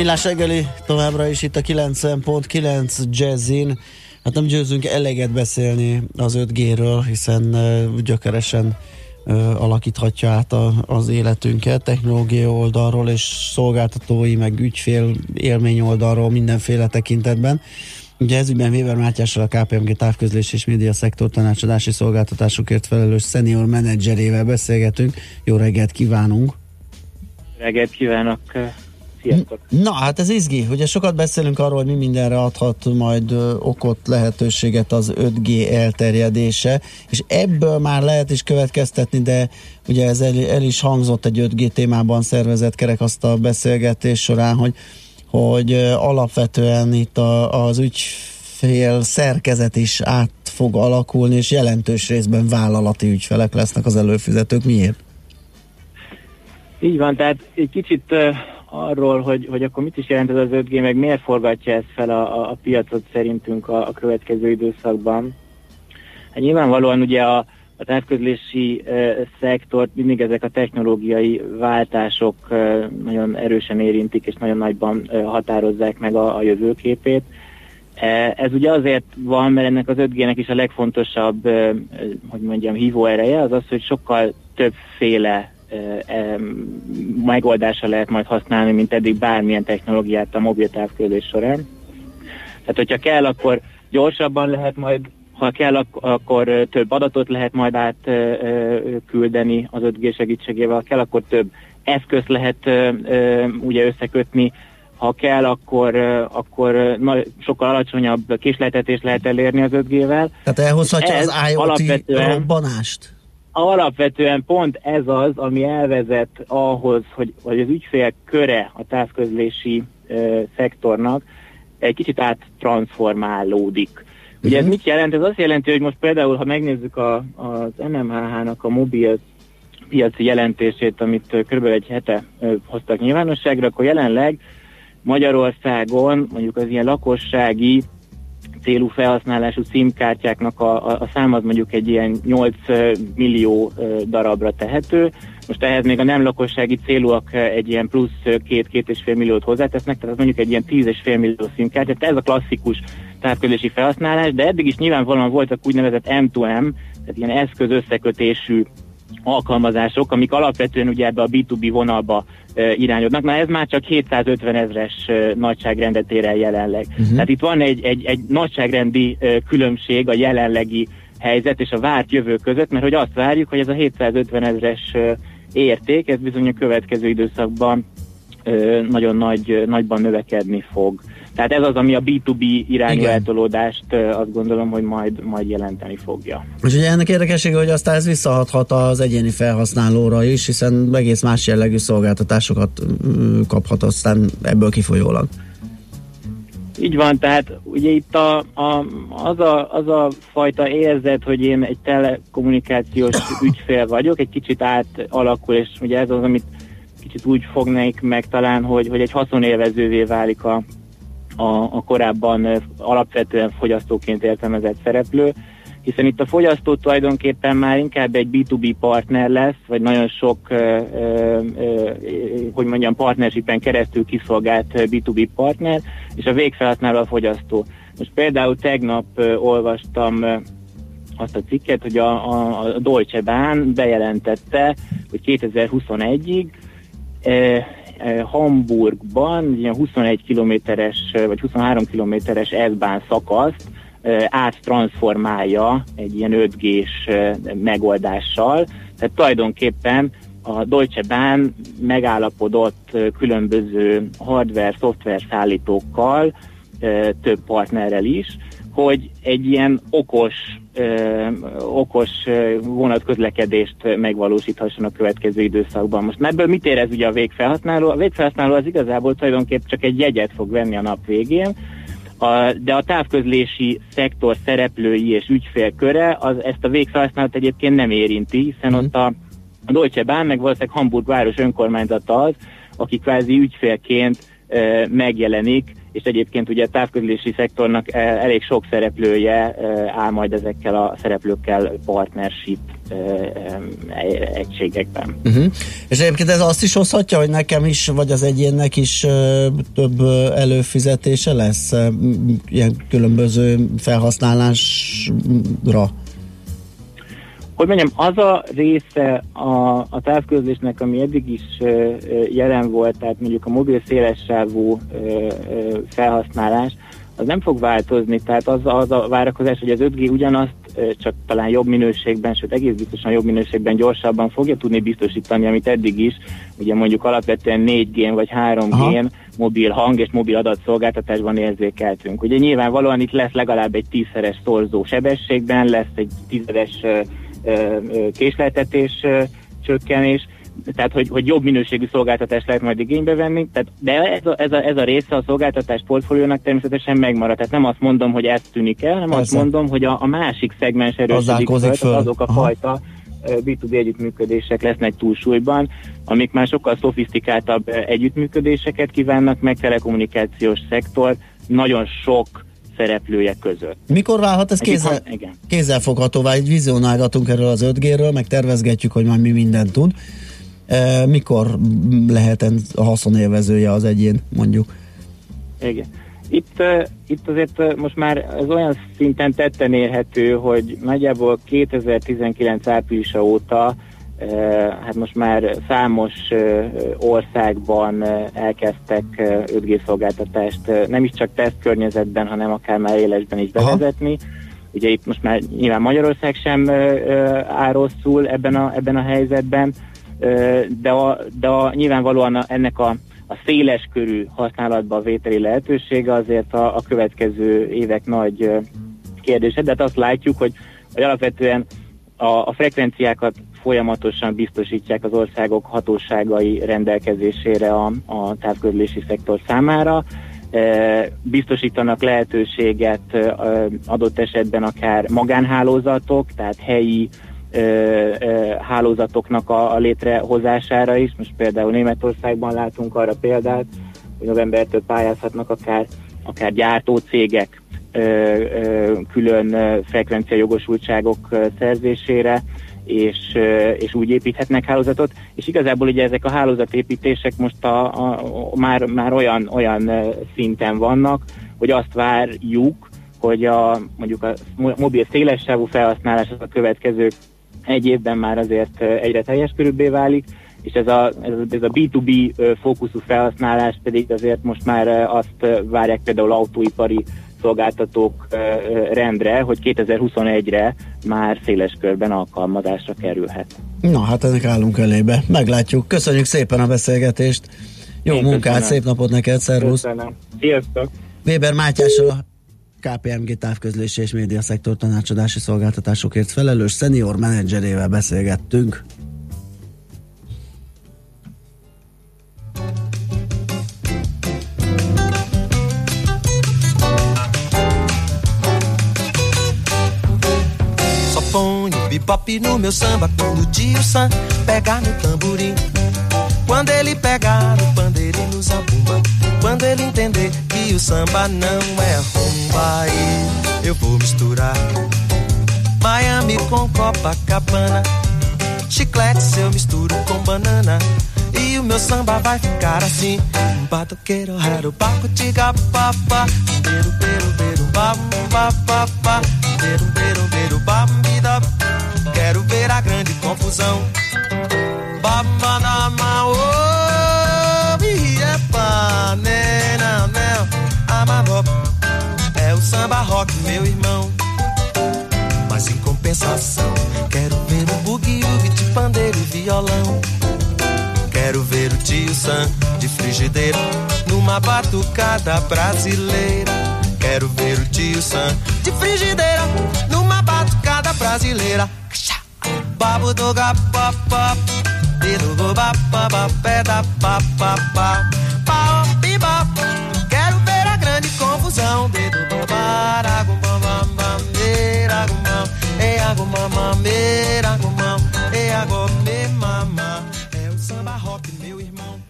Millás reggeli továbbra is itt a 90.9 Jazzin. Hát nem győzünk eleget beszélni az 5G-ről, hiszen uh, gyökeresen uh, alakíthatja át a, az életünket technológiai oldalról és szolgáltatói, meg ügyfél élmény oldalról mindenféle tekintetben. Ugye ezügyben Weber Mátyással a KPMG távközlés és média szektor tanácsadási szolgáltatásokért felelős senior menedzserével beszélgetünk. Jó reggelt kívánunk! reggelt kívánok! Sziasztok! Na, hát ez izgi. Ugye sokat beszélünk arról, hogy mi mindenre adhat majd okot, lehetőséget az 5G elterjedése, és ebből már lehet is következtetni, de ugye ez el, el is hangzott egy 5G témában szervezett kerekasztal beszélgetés során, hogy, hogy alapvetően itt a, az ügyfél szerkezet is át fog alakulni, és jelentős részben vállalati ügyfelek lesznek az előfizetők. Miért? Így van, tehát egy kicsit arról, hogy, hogy akkor mit is jelent ez az 5G, meg miért forgatja ezt fel a, a, piacot szerintünk a, a következő időszakban. Hát nyilvánvalóan ugye a, a távközlési uh, szektort mindig ezek a technológiai váltások uh, nagyon erősen érintik, és nagyon nagyban uh, határozzák meg a, a jövőképét. Uh, Ez ugye azért van, mert ennek az 5G-nek is a legfontosabb, uh, hogy mondjam, hívó ereje, az az, hogy sokkal többféle megoldása lehet majd használni, mint eddig bármilyen technológiát a mobil távközlés során. Tehát, hogyha kell, akkor gyorsabban lehet majd, ha kell, ak- akkor több adatot lehet majd átküldeni az 5G segítségével, ha kell, akkor több eszközt lehet ugye összekötni, ha kell, akkor, akkor na, sokkal alacsonyabb késleltetést lehet elérni az 5G-vel. Tehát elhozhatja Ez az IoT alapvetően- robbanást? Alapvetően pont ez az, ami elvezet ahhoz, hogy, hogy az ügyfél köre a távközlési ö, szektornak egy kicsit áttransformálódik. Ugye ez mit jelent? Ez azt jelenti, hogy most például, ha megnézzük a, az MMHH-nak a mobil piaci jelentését, amit körülbelül egy hete ö, hoztak nyilvánosságra, akkor jelenleg Magyarországon mondjuk az ilyen lakossági célú felhasználású SIM-kártyáknak a, a, a szám az mondjuk egy ilyen 8 ö, millió darabra tehető. Most ehhez még a nem lakossági célúak egy ilyen plusz 2-2,5 milliót hozzátesznek, tehát az mondjuk egy ilyen 10,5 millió SIM-kártya, tehát ez a klasszikus távközlési felhasználás, de eddig is nyilvánvalóan voltak úgynevezett M2M, tehát ilyen eszköz összekötésű alkalmazások, amik alapvetően ugye ebbe a B2B vonalba e, irányodnak. Na ez már csak 750 ezres e, nagyságrendet ér el jelenleg. Uh-huh. Tehát itt van egy, egy, egy nagyságrendi e, különbség a jelenlegi helyzet és a várt jövő között, mert hogy azt várjuk, hogy ez a 750 ezres e, érték, ez bizony a következő időszakban nagyon nagy, nagyban növekedni fog. Tehát ez az, ami a B2B irányú Igen. eltolódást azt gondolom, hogy majd, majd jelenteni fogja. És ugye ennek érdekessége, hogy aztán ez visszahathat az egyéni felhasználóra is, hiszen egész más jellegű szolgáltatásokat mm, kaphat aztán ebből kifolyólag. Így van, tehát ugye itt a, a, az, a, az a fajta érzet, hogy én egy telekommunikációs <coughs> ügyfél vagyok, egy kicsit átalakul, és ugye ez az, amit kicsit úgy fognék meg talán, hogy, hogy egy haszonélvezővé válik a, a, a korábban alapvetően fogyasztóként értelmezett szereplő, hiszen itt a fogyasztó tulajdonképpen már inkább egy B2B partner lesz, vagy nagyon sok, hogy mondjam, partnershipen keresztül kiszolgált ö, B2B partner, és a végfelhasználó a fogyasztó. Most például tegnap olvastam azt a cikket, hogy a, a, a Deutsche Bahn bejelentette, hogy 2021-ig eh, eh, Hamburgban ilyen 21 kilométeres vagy 23 kilométeres S-bán szakaszt áttransformálja egy ilyen 5G-s eh, megoldással. Tehát tulajdonképpen a Deutsche Bahn megállapodott különböző hardware, szoftver szállítókkal, több partnerrel is, hogy egy ilyen okos, ö, okos vonatközlekedést megvalósíthasson a következő időszakban. Most ebből mit érez ugye a végfelhasználó? A végfelhasználó az igazából tulajdonképpen csak egy jegyet fog venni a nap végén, a, de a távközlési szektor szereplői és ügyfélköre az ezt a végfelhasználót egyébként nem érinti, hiszen ott a, Deutsche Bahn, meg valószínűleg Hamburg város önkormányzata az, aki kvázi ügyfélként ö, megjelenik, és egyébként ugye a távközlési szektornak eh, elég sok szereplője eh, áll majd ezekkel a szereplőkkel partnership eh, egységekben. Uh-huh. És egyébként ez azt is hozhatja, hogy nekem is, vagy az egyénnek is több előfizetése lesz ilyen különböző felhasználásra. Hogy mondjam, az a része a, a távközlésnek, ami eddig is ö, jelen volt, tehát mondjuk a mobil szélessávú felhasználás, az nem fog változni, tehát az, az a várakozás, hogy az 5G ugyanazt csak talán jobb minőségben, sőt egész biztosan jobb minőségben gyorsabban fogja tudni biztosítani, amit eddig is, ugye mondjuk alapvetően 4G-n vagy 3G-n mobil hang és mobil adatszolgáltatásban érzékeltünk. Ugye nyilvánvalóan itt lesz legalább egy tízszeres szorzó sebességben, lesz egy tizedes késleltetés csökkenés, tehát hogy, hogy jobb minőségű szolgáltatást lehet majd igénybe venni, tehát, de ez a, ez, a, ez a része a szolgáltatás portfóliónak természetesen megmarad. Tehát nem azt mondom, hogy ez tűnik el, hanem azt Persze. mondom, hogy a, a másik szegmens erősödik föl, föl. azok a Aha. fajta ö, B2B együttműködések lesznek túlsúlyban, amik már sokkal szofisztikáltabb együttműködéseket kívánnak meg, telekommunikációs szektor nagyon sok szereplője között. Mikor válhat ez kézzel, van- igen. kézzelfoghatóvá? Egy vizionálgatunk erről az 5G-ről, meg tervezgetjük, hogy majd mi mindent tud. E, mikor lehet a haszonélvezője az egyén, mondjuk? Igen. Itt, uh, itt azért uh, most már ez olyan szinten tetten érhető, hogy nagyjából 2019 áprilisa óta hát most már számos uh, országban uh, elkezdtek uh, 5G szolgáltatást nem is csak teszt környezetben, hanem akár már élesben is bevezetni. Ugye itt most már nyilván Magyarország sem áll rosszul ebben a, ebben a helyzetben, de, a, de a, nyilvánvalóan a, ennek a, a széles körű használatba vételi lehetősége azért a, a következő évek nagy kérdése, de hát azt látjuk, hogy, hogy alapvetően a, a frekvenciákat folyamatosan biztosítják az országok hatóságai rendelkezésére a, a távközlési szektor számára. E, biztosítanak lehetőséget e, adott esetben akár magánhálózatok, tehát helyi ö, hálózatoknak a, a létrehozására is. Most például Németországban látunk arra példát, hogy novembertől pályázhatnak akár, akár gyártó cégek ö, ö, külön frekvencia jogosultságok szerzésére, és, és úgy építhetnek hálózatot, és igazából ugye ezek a hálózatépítések most a, a, a, már, már olyan, olyan szinten vannak, hogy azt várjuk, hogy a, mondjuk a mo- mobil szélessávú felhasználás az a következő egy évben már azért egyre teljes körülbé válik, és ez a, ez, a- ez a B2B ö, fókuszú felhasználás pedig azért most már azt várják például autóipari szolgáltatók rendre, hogy 2021-re már széles körben alkalmazásra kerülhet. Na hát ennek állunk elébe. Meglátjuk. Köszönjük szépen a beszélgetést. Jó Én munkát, köszönöm. szép napot neked, szervusz. Köszönöm. Sziasztok! Weber Mátyással a KPMG távközlési és média szektor tanácsadási szolgáltatásokért felelős szenior menedzserével beszélgettünk. Ponho bebop no meu samba quando o tio Sam pegar no tamborim. Quando ele pegar no pandeiro e no zabumba. Quando ele entender que o samba não é rumba, aí eu vou misturar Miami com Copacabana. Chiclete eu misturo com banana. E o meu samba vai ficar assim. Batuqueiro, raro, baco, tiga, papá. Beiro, beiro, beiro, bam, bam, bam, bam. Beiro, beiro, beiro, bam. Quero ver a grande confusão. Bamanama, oh, biepa, nena, nel, amarop. É o samba rock, meu irmão. Mas em compensação, quero ver o bugue-ugue de pandeiro e violão. Quero ver o tio Sam de frigideira numa batucada brasileira. Quero ver o tio Sam de frigideira numa batucada brasileira babu do ga dedo do Dido pé da pa peda pa. O Quero ver a grande confusão. Dedo do ba ra gum bam agumão, E Me ra É o samba rock meu irmão.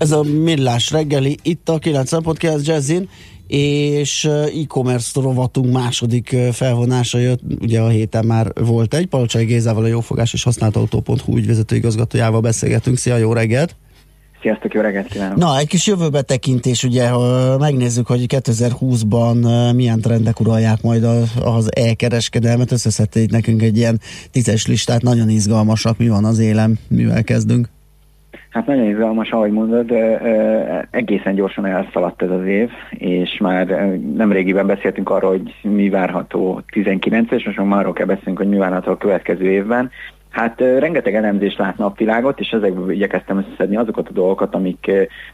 Ez a millás reggeli itt a 90.9 Jazzin. És e-commerce rovatunk második felvonása jött, ugye a héten már volt egy, Palocsai Gézával a jófogás és használt autó.hu ügyvezető igazgatójával beszélgetünk. Szia, jó reggelt! Sziasztok, jó reggelt kívánok! Na, egy kis jövőbe tekintés, ugye, ha megnézzük, hogy 2020-ban uh, milyen trendek uralják majd az e-kereskedelmet, összeszedte itt nekünk egy ilyen tízes listát, nagyon izgalmasak, mi van az élem, mivel kezdünk? Hát nagyon izgalmas, ahogy mondod, egészen gyorsan elszaladt ez az év, és már ö, nemrégiben beszéltünk arról, hogy mi várható 19 és most már arról kell beszélnünk, hogy mi várható a következő évben. Hát rengeteg elemzés lát napvilágot, és ezekből igyekeztem összeszedni azokat a dolgokat, amik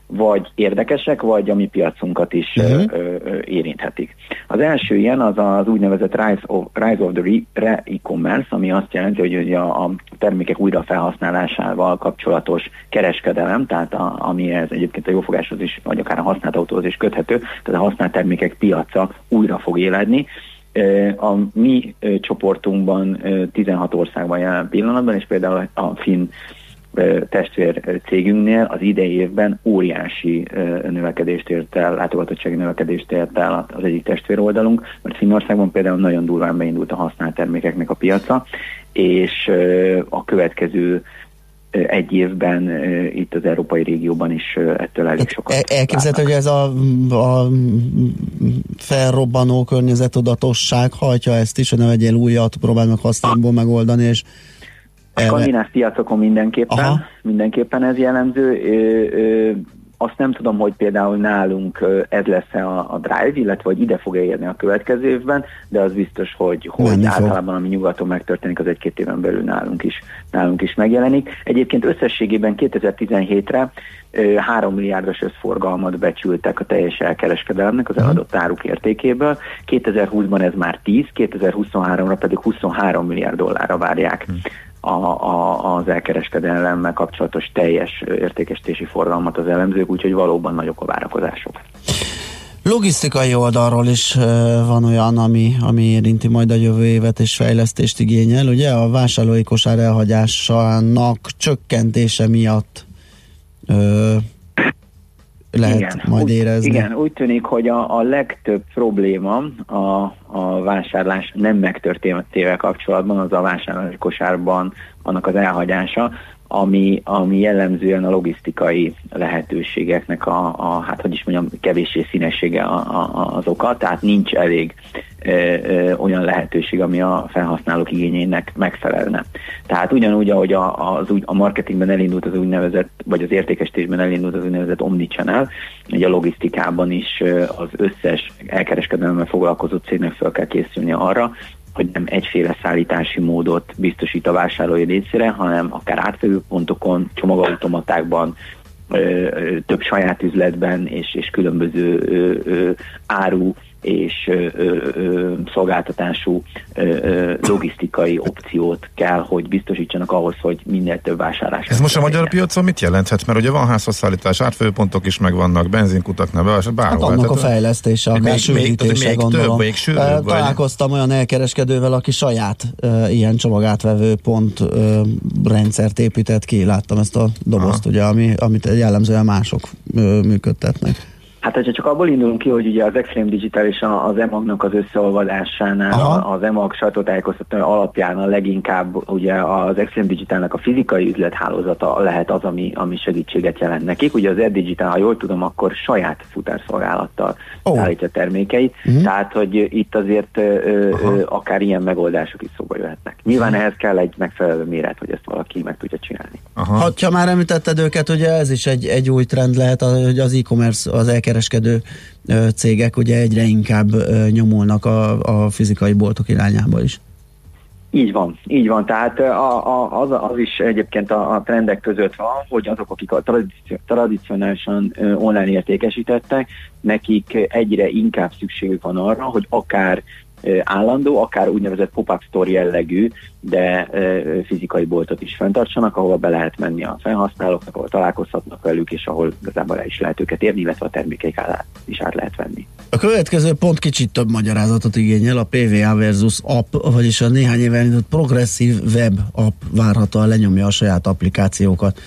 vagy érdekesek, vagy a mi piacunkat is ö, érinthetik. Az első ilyen az az úgynevezett Rise of, Rise of the Re- Re-e-commerce, ami azt jelenti, hogy a, a termékek újrafelhasználásával kapcsolatos kereskedelem, tehát a, ami ez egyébként a jófogáshoz is, vagy akár a használt autóhoz is köthető, tehát a használt termékek piaca újra fog éledni. A mi csoportunkban ö, 16 országban jelen pillanatban, és például a finn testvér cégünknél az idei évben óriási növekedést ért el, látogatottsági növekedést ért el az egyik testvér oldalunk, mert Finnországban például nagyon durván beindult a használt termékeknek a piaca, és a következő egy évben itt az európai régióban is ettől elég sokat E- Elképzelhető, hogy ez a, a felrobbanó környezetudatosság hajtja ezt is, hogy ne vegyél újat, próbáld meg használatból megoldani, és A skandináv piacokon mindenképpen, Aha. mindenképpen ez jellemző. Ö, ö, azt nem tudom, hogy például nálunk ez lesz-e a, a drive, illetve hogy ide fog-e érni a következő évben, de az biztos, hogy, hogy Menni általában ami nyugaton megtörténik, az egy-két éven belül nálunk is, nálunk is megjelenik. Egyébként összességében 2017-re ö, 3 milliárdos összforgalmat becsültek a teljes elkereskedelemnek az eladott áruk értékéből. 2020-ban ez már 10, 2023-ra pedig 23 milliárd dollárra várják a, a, az elkereskedelemmel kapcsolatos teljes ö, értékesítési forgalmat az elemzők, úgyhogy valóban nagyok a várakozások. logisztikai oldalról is van olyan, ami, ami érinti majd a jövő évet és fejlesztést igényel. Ugye a vásárlói kosár elhagyásának csökkentése miatt lehet majd úgy, érezni. Igen, úgy tűnik, hogy a, a legtöbb probléma a, a vásárlás nem megtörténtével kapcsolatban, az a vásárlási kosárban annak az elhagyása, ami, ami jellemzően a logisztikai lehetőségeknek a, a hát hogy is mondjam, kevéssé színessége a, a, az oka, tehát nincs elég ö, ö, olyan lehetőség, ami a felhasználók igényének megfelelne. Tehát ugyanúgy, ahogy a, az, a marketingben elindult az úgynevezett, vagy az értékesítésben elindult az úgynevezett omnichannel, ugye a logisztikában is az összes elkereskedelemmel foglalkozó cégnek fel kell készülni arra, hogy nem egyféle szállítási módot biztosít a vásárlói részére, hanem akár átvevő pontokon, csomagautomatákban, ö, ö, több saját üzletben és, és különböző ö, ö, áru és ö, ö, szolgáltatású ö, ö, logisztikai opciót kell, hogy biztosítsanak ahhoz, hogy minél több vásárlás. Ez most a magyar piacon mit jelenthet? Mert ugye van házhozszállítás, átfőpontok is megvannak, benzinkutaknál, bárhol. Hát annak a fejlesztése, akár még, sűrítése, még, még gondolom. több, még sűrűbb, Eh, vagy? Találkoztam olyan elkereskedővel, aki saját uh, ilyen csomagátvevő pont uh, rendszert épített ki. Láttam ezt a dobozt, ugye, ami, amit jellemzően mások uh, működtetnek. Hát, hogyha csak abból indulunk ki, hogy ugye az Extreme Digital és az EMAG-nak az összeolvadásánál Aha. az EMAG sajtótájékoztató alapján a leginkább ugye az Extreme Digitalnek a fizikai üzlethálózata lehet az, ami, ami segítséget jelent nekik. Ugye az Air Digital, ha jól tudom, akkor saját futárszolgálattal Ó. szállítja termékeit, Mhm. tehát hogy itt azért ö, ö, akár ilyen megoldások is szóba jöhetnek. Nyilván ehhez kell egy megfelelő méret, hogy ezt valaki meg tudja csinálni. Ha, ha már említetted őket, ugye ez is egy, egy új trend lehet, hogy az e-commerce, az elkereskedő ö, cégek ugye egyre inkább nyomulnak a, a fizikai boltok irányába is. Így van, így van. Tehát a, a, az, az is egyébként a, a trendek között van, hogy azok, akik a tradici- tradicionálisan online értékesítettek, nekik egyre inkább szükségük van arra, hogy akár állandó, akár úgynevezett pop-up store jellegű, de fizikai boltot is fenntartsanak, ahova be lehet menni a felhasználóknak, ahol találkozhatnak velük, és ahol igazából el is lehet őket érni, illetve a termékeik is át lehet venni. A következő pont kicsit több magyarázatot igényel, a PVA versus app, vagyis a néhány éve elindult progresszív web app várhatóan lenyomja a saját applikációkat.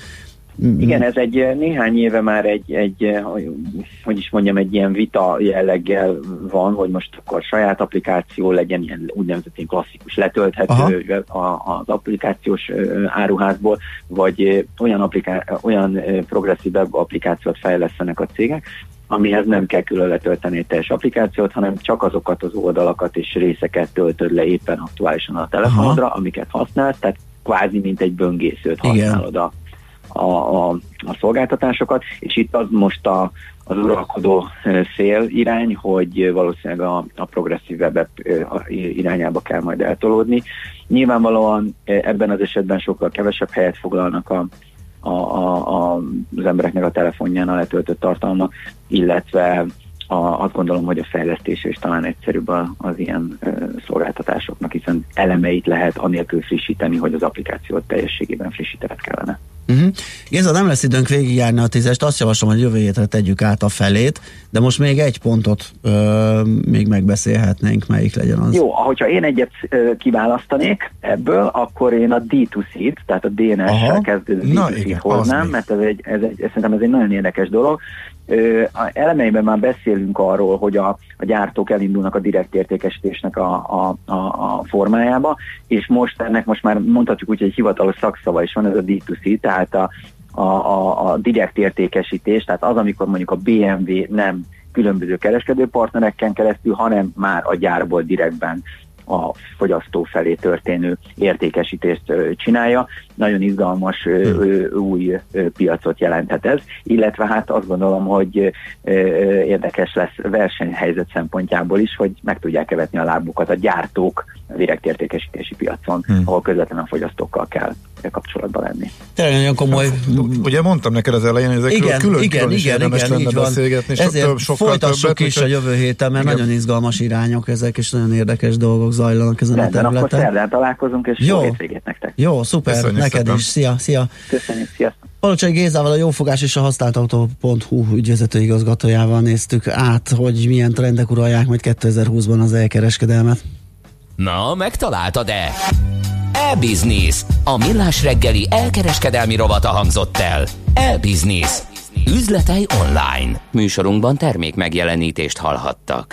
Igen, ez egy eh, néhány éve már egy, egy eh, hogy- is mondjam, egy ilyen vita jelleggel van, hogy most akkor saját applikáció legyen, ilyen úgynevezett ilyen klasszikus letölthető a- az applikációs ö, áruházból, vagy eh, olyan, appliká- olyan eh, progresszív web applikációt fejlesztenek a cégek, amihez nem kell külön letölteni egy teljes applikációt, hanem csak azokat az oldalakat és részeket töltöd le éppen aktuálisan a telefonodra, amiket használsz, tehát kvázi mint egy böngészőt Igen. használod a, a, a, a szolgáltatásokat, és itt az most a, az uralkodó szél irány, hogy valószínűleg a, a progresszív irányába kell majd eltolódni. Nyilvánvalóan ebben az esetben sokkal kevesebb helyet foglalnak a, a, a, a, az embereknek a telefonján a letöltött tartalmak, illetve a, azt gondolom, hogy a fejlesztése is talán egyszerűbb az ilyen ö, szolgáltatásoknak, hiszen elemeit lehet anélkül frissíteni, hogy az applikációt teljességében frissítened kellene. Uh-huh. Géza, nem lesz időnk végigjárni a tízest, azt javaslom, hogy jövő hétre tegyük át a felét, de most még egy pontot ö, még megbeszélhetnénk, melyik legyen az. Jó, ahogyha én egyet ö, kiválasztanék ebből, akkor én a D2C-t, tehát a DNS-sel kezdődő Na D2C-t igen, az hoznám, mert ez egy, ez egy, szerintem ez egy nagyon érdekes dolog. A elemeiben már beszélünk arról, hogy a, a gyártók elindulnak a direkt értékesítésnek a, a, a, a formájába, és most ennek most már mondhatjuk úgy, hogy egy hivatalos szakszava is van, ez a D2C, tehát a, a, a, a direkt értékesítés, tehát az, amikor mondjuk a BMW nem különböző kereskedőpartnereken keresztül, hanem már a gyárból direktben a fogyasztó felé történő értékesítést csinálja. Nagyon izgalmas ö, új piacot jelenthet ez, illetve hát azt gondolom, hogy érdekes lesz versenyhelyzet szempontjából is, hogy meg tudják követni a lábukat a gyártók direkt értékesítési piacon, Hmm. ahol közvetlenül a fogyasztókkal kell kapcsolatba lenni. Tényleg nagyon komoly Ugye mondtam neked az elején, hogy ezekről igen, külön, igen, külön is igen, érdemes igen, lenne így van. beszélgetni, Ezért több, sokkal folytassuk többet, is a jövő héten, mert Igen. nagyon izgalmas irányok ezek, és nagyon érdekes dolgok zajlanak ezen Rendben, a akkor területen. szerdán találkozunk, és Jó. jó hétvégét nektek. Jó, szuper, Köszönjük neked szépen. is. Szia, szia. Köszönjük, sziasztok! Palocsai Gézával, a Jófogás és a használtautó.hu ügyvezető igazgatójával néztük át, hogy milyen trendek uralják majd 2020-ban az elkereskedelmet. Na, megtaláltad-e? E-Business. A millás reggeli elkereskedelmi rovata hangzott el. E-Business. Üzletei online. Műsorunkban termék megjelenítést hallhattak.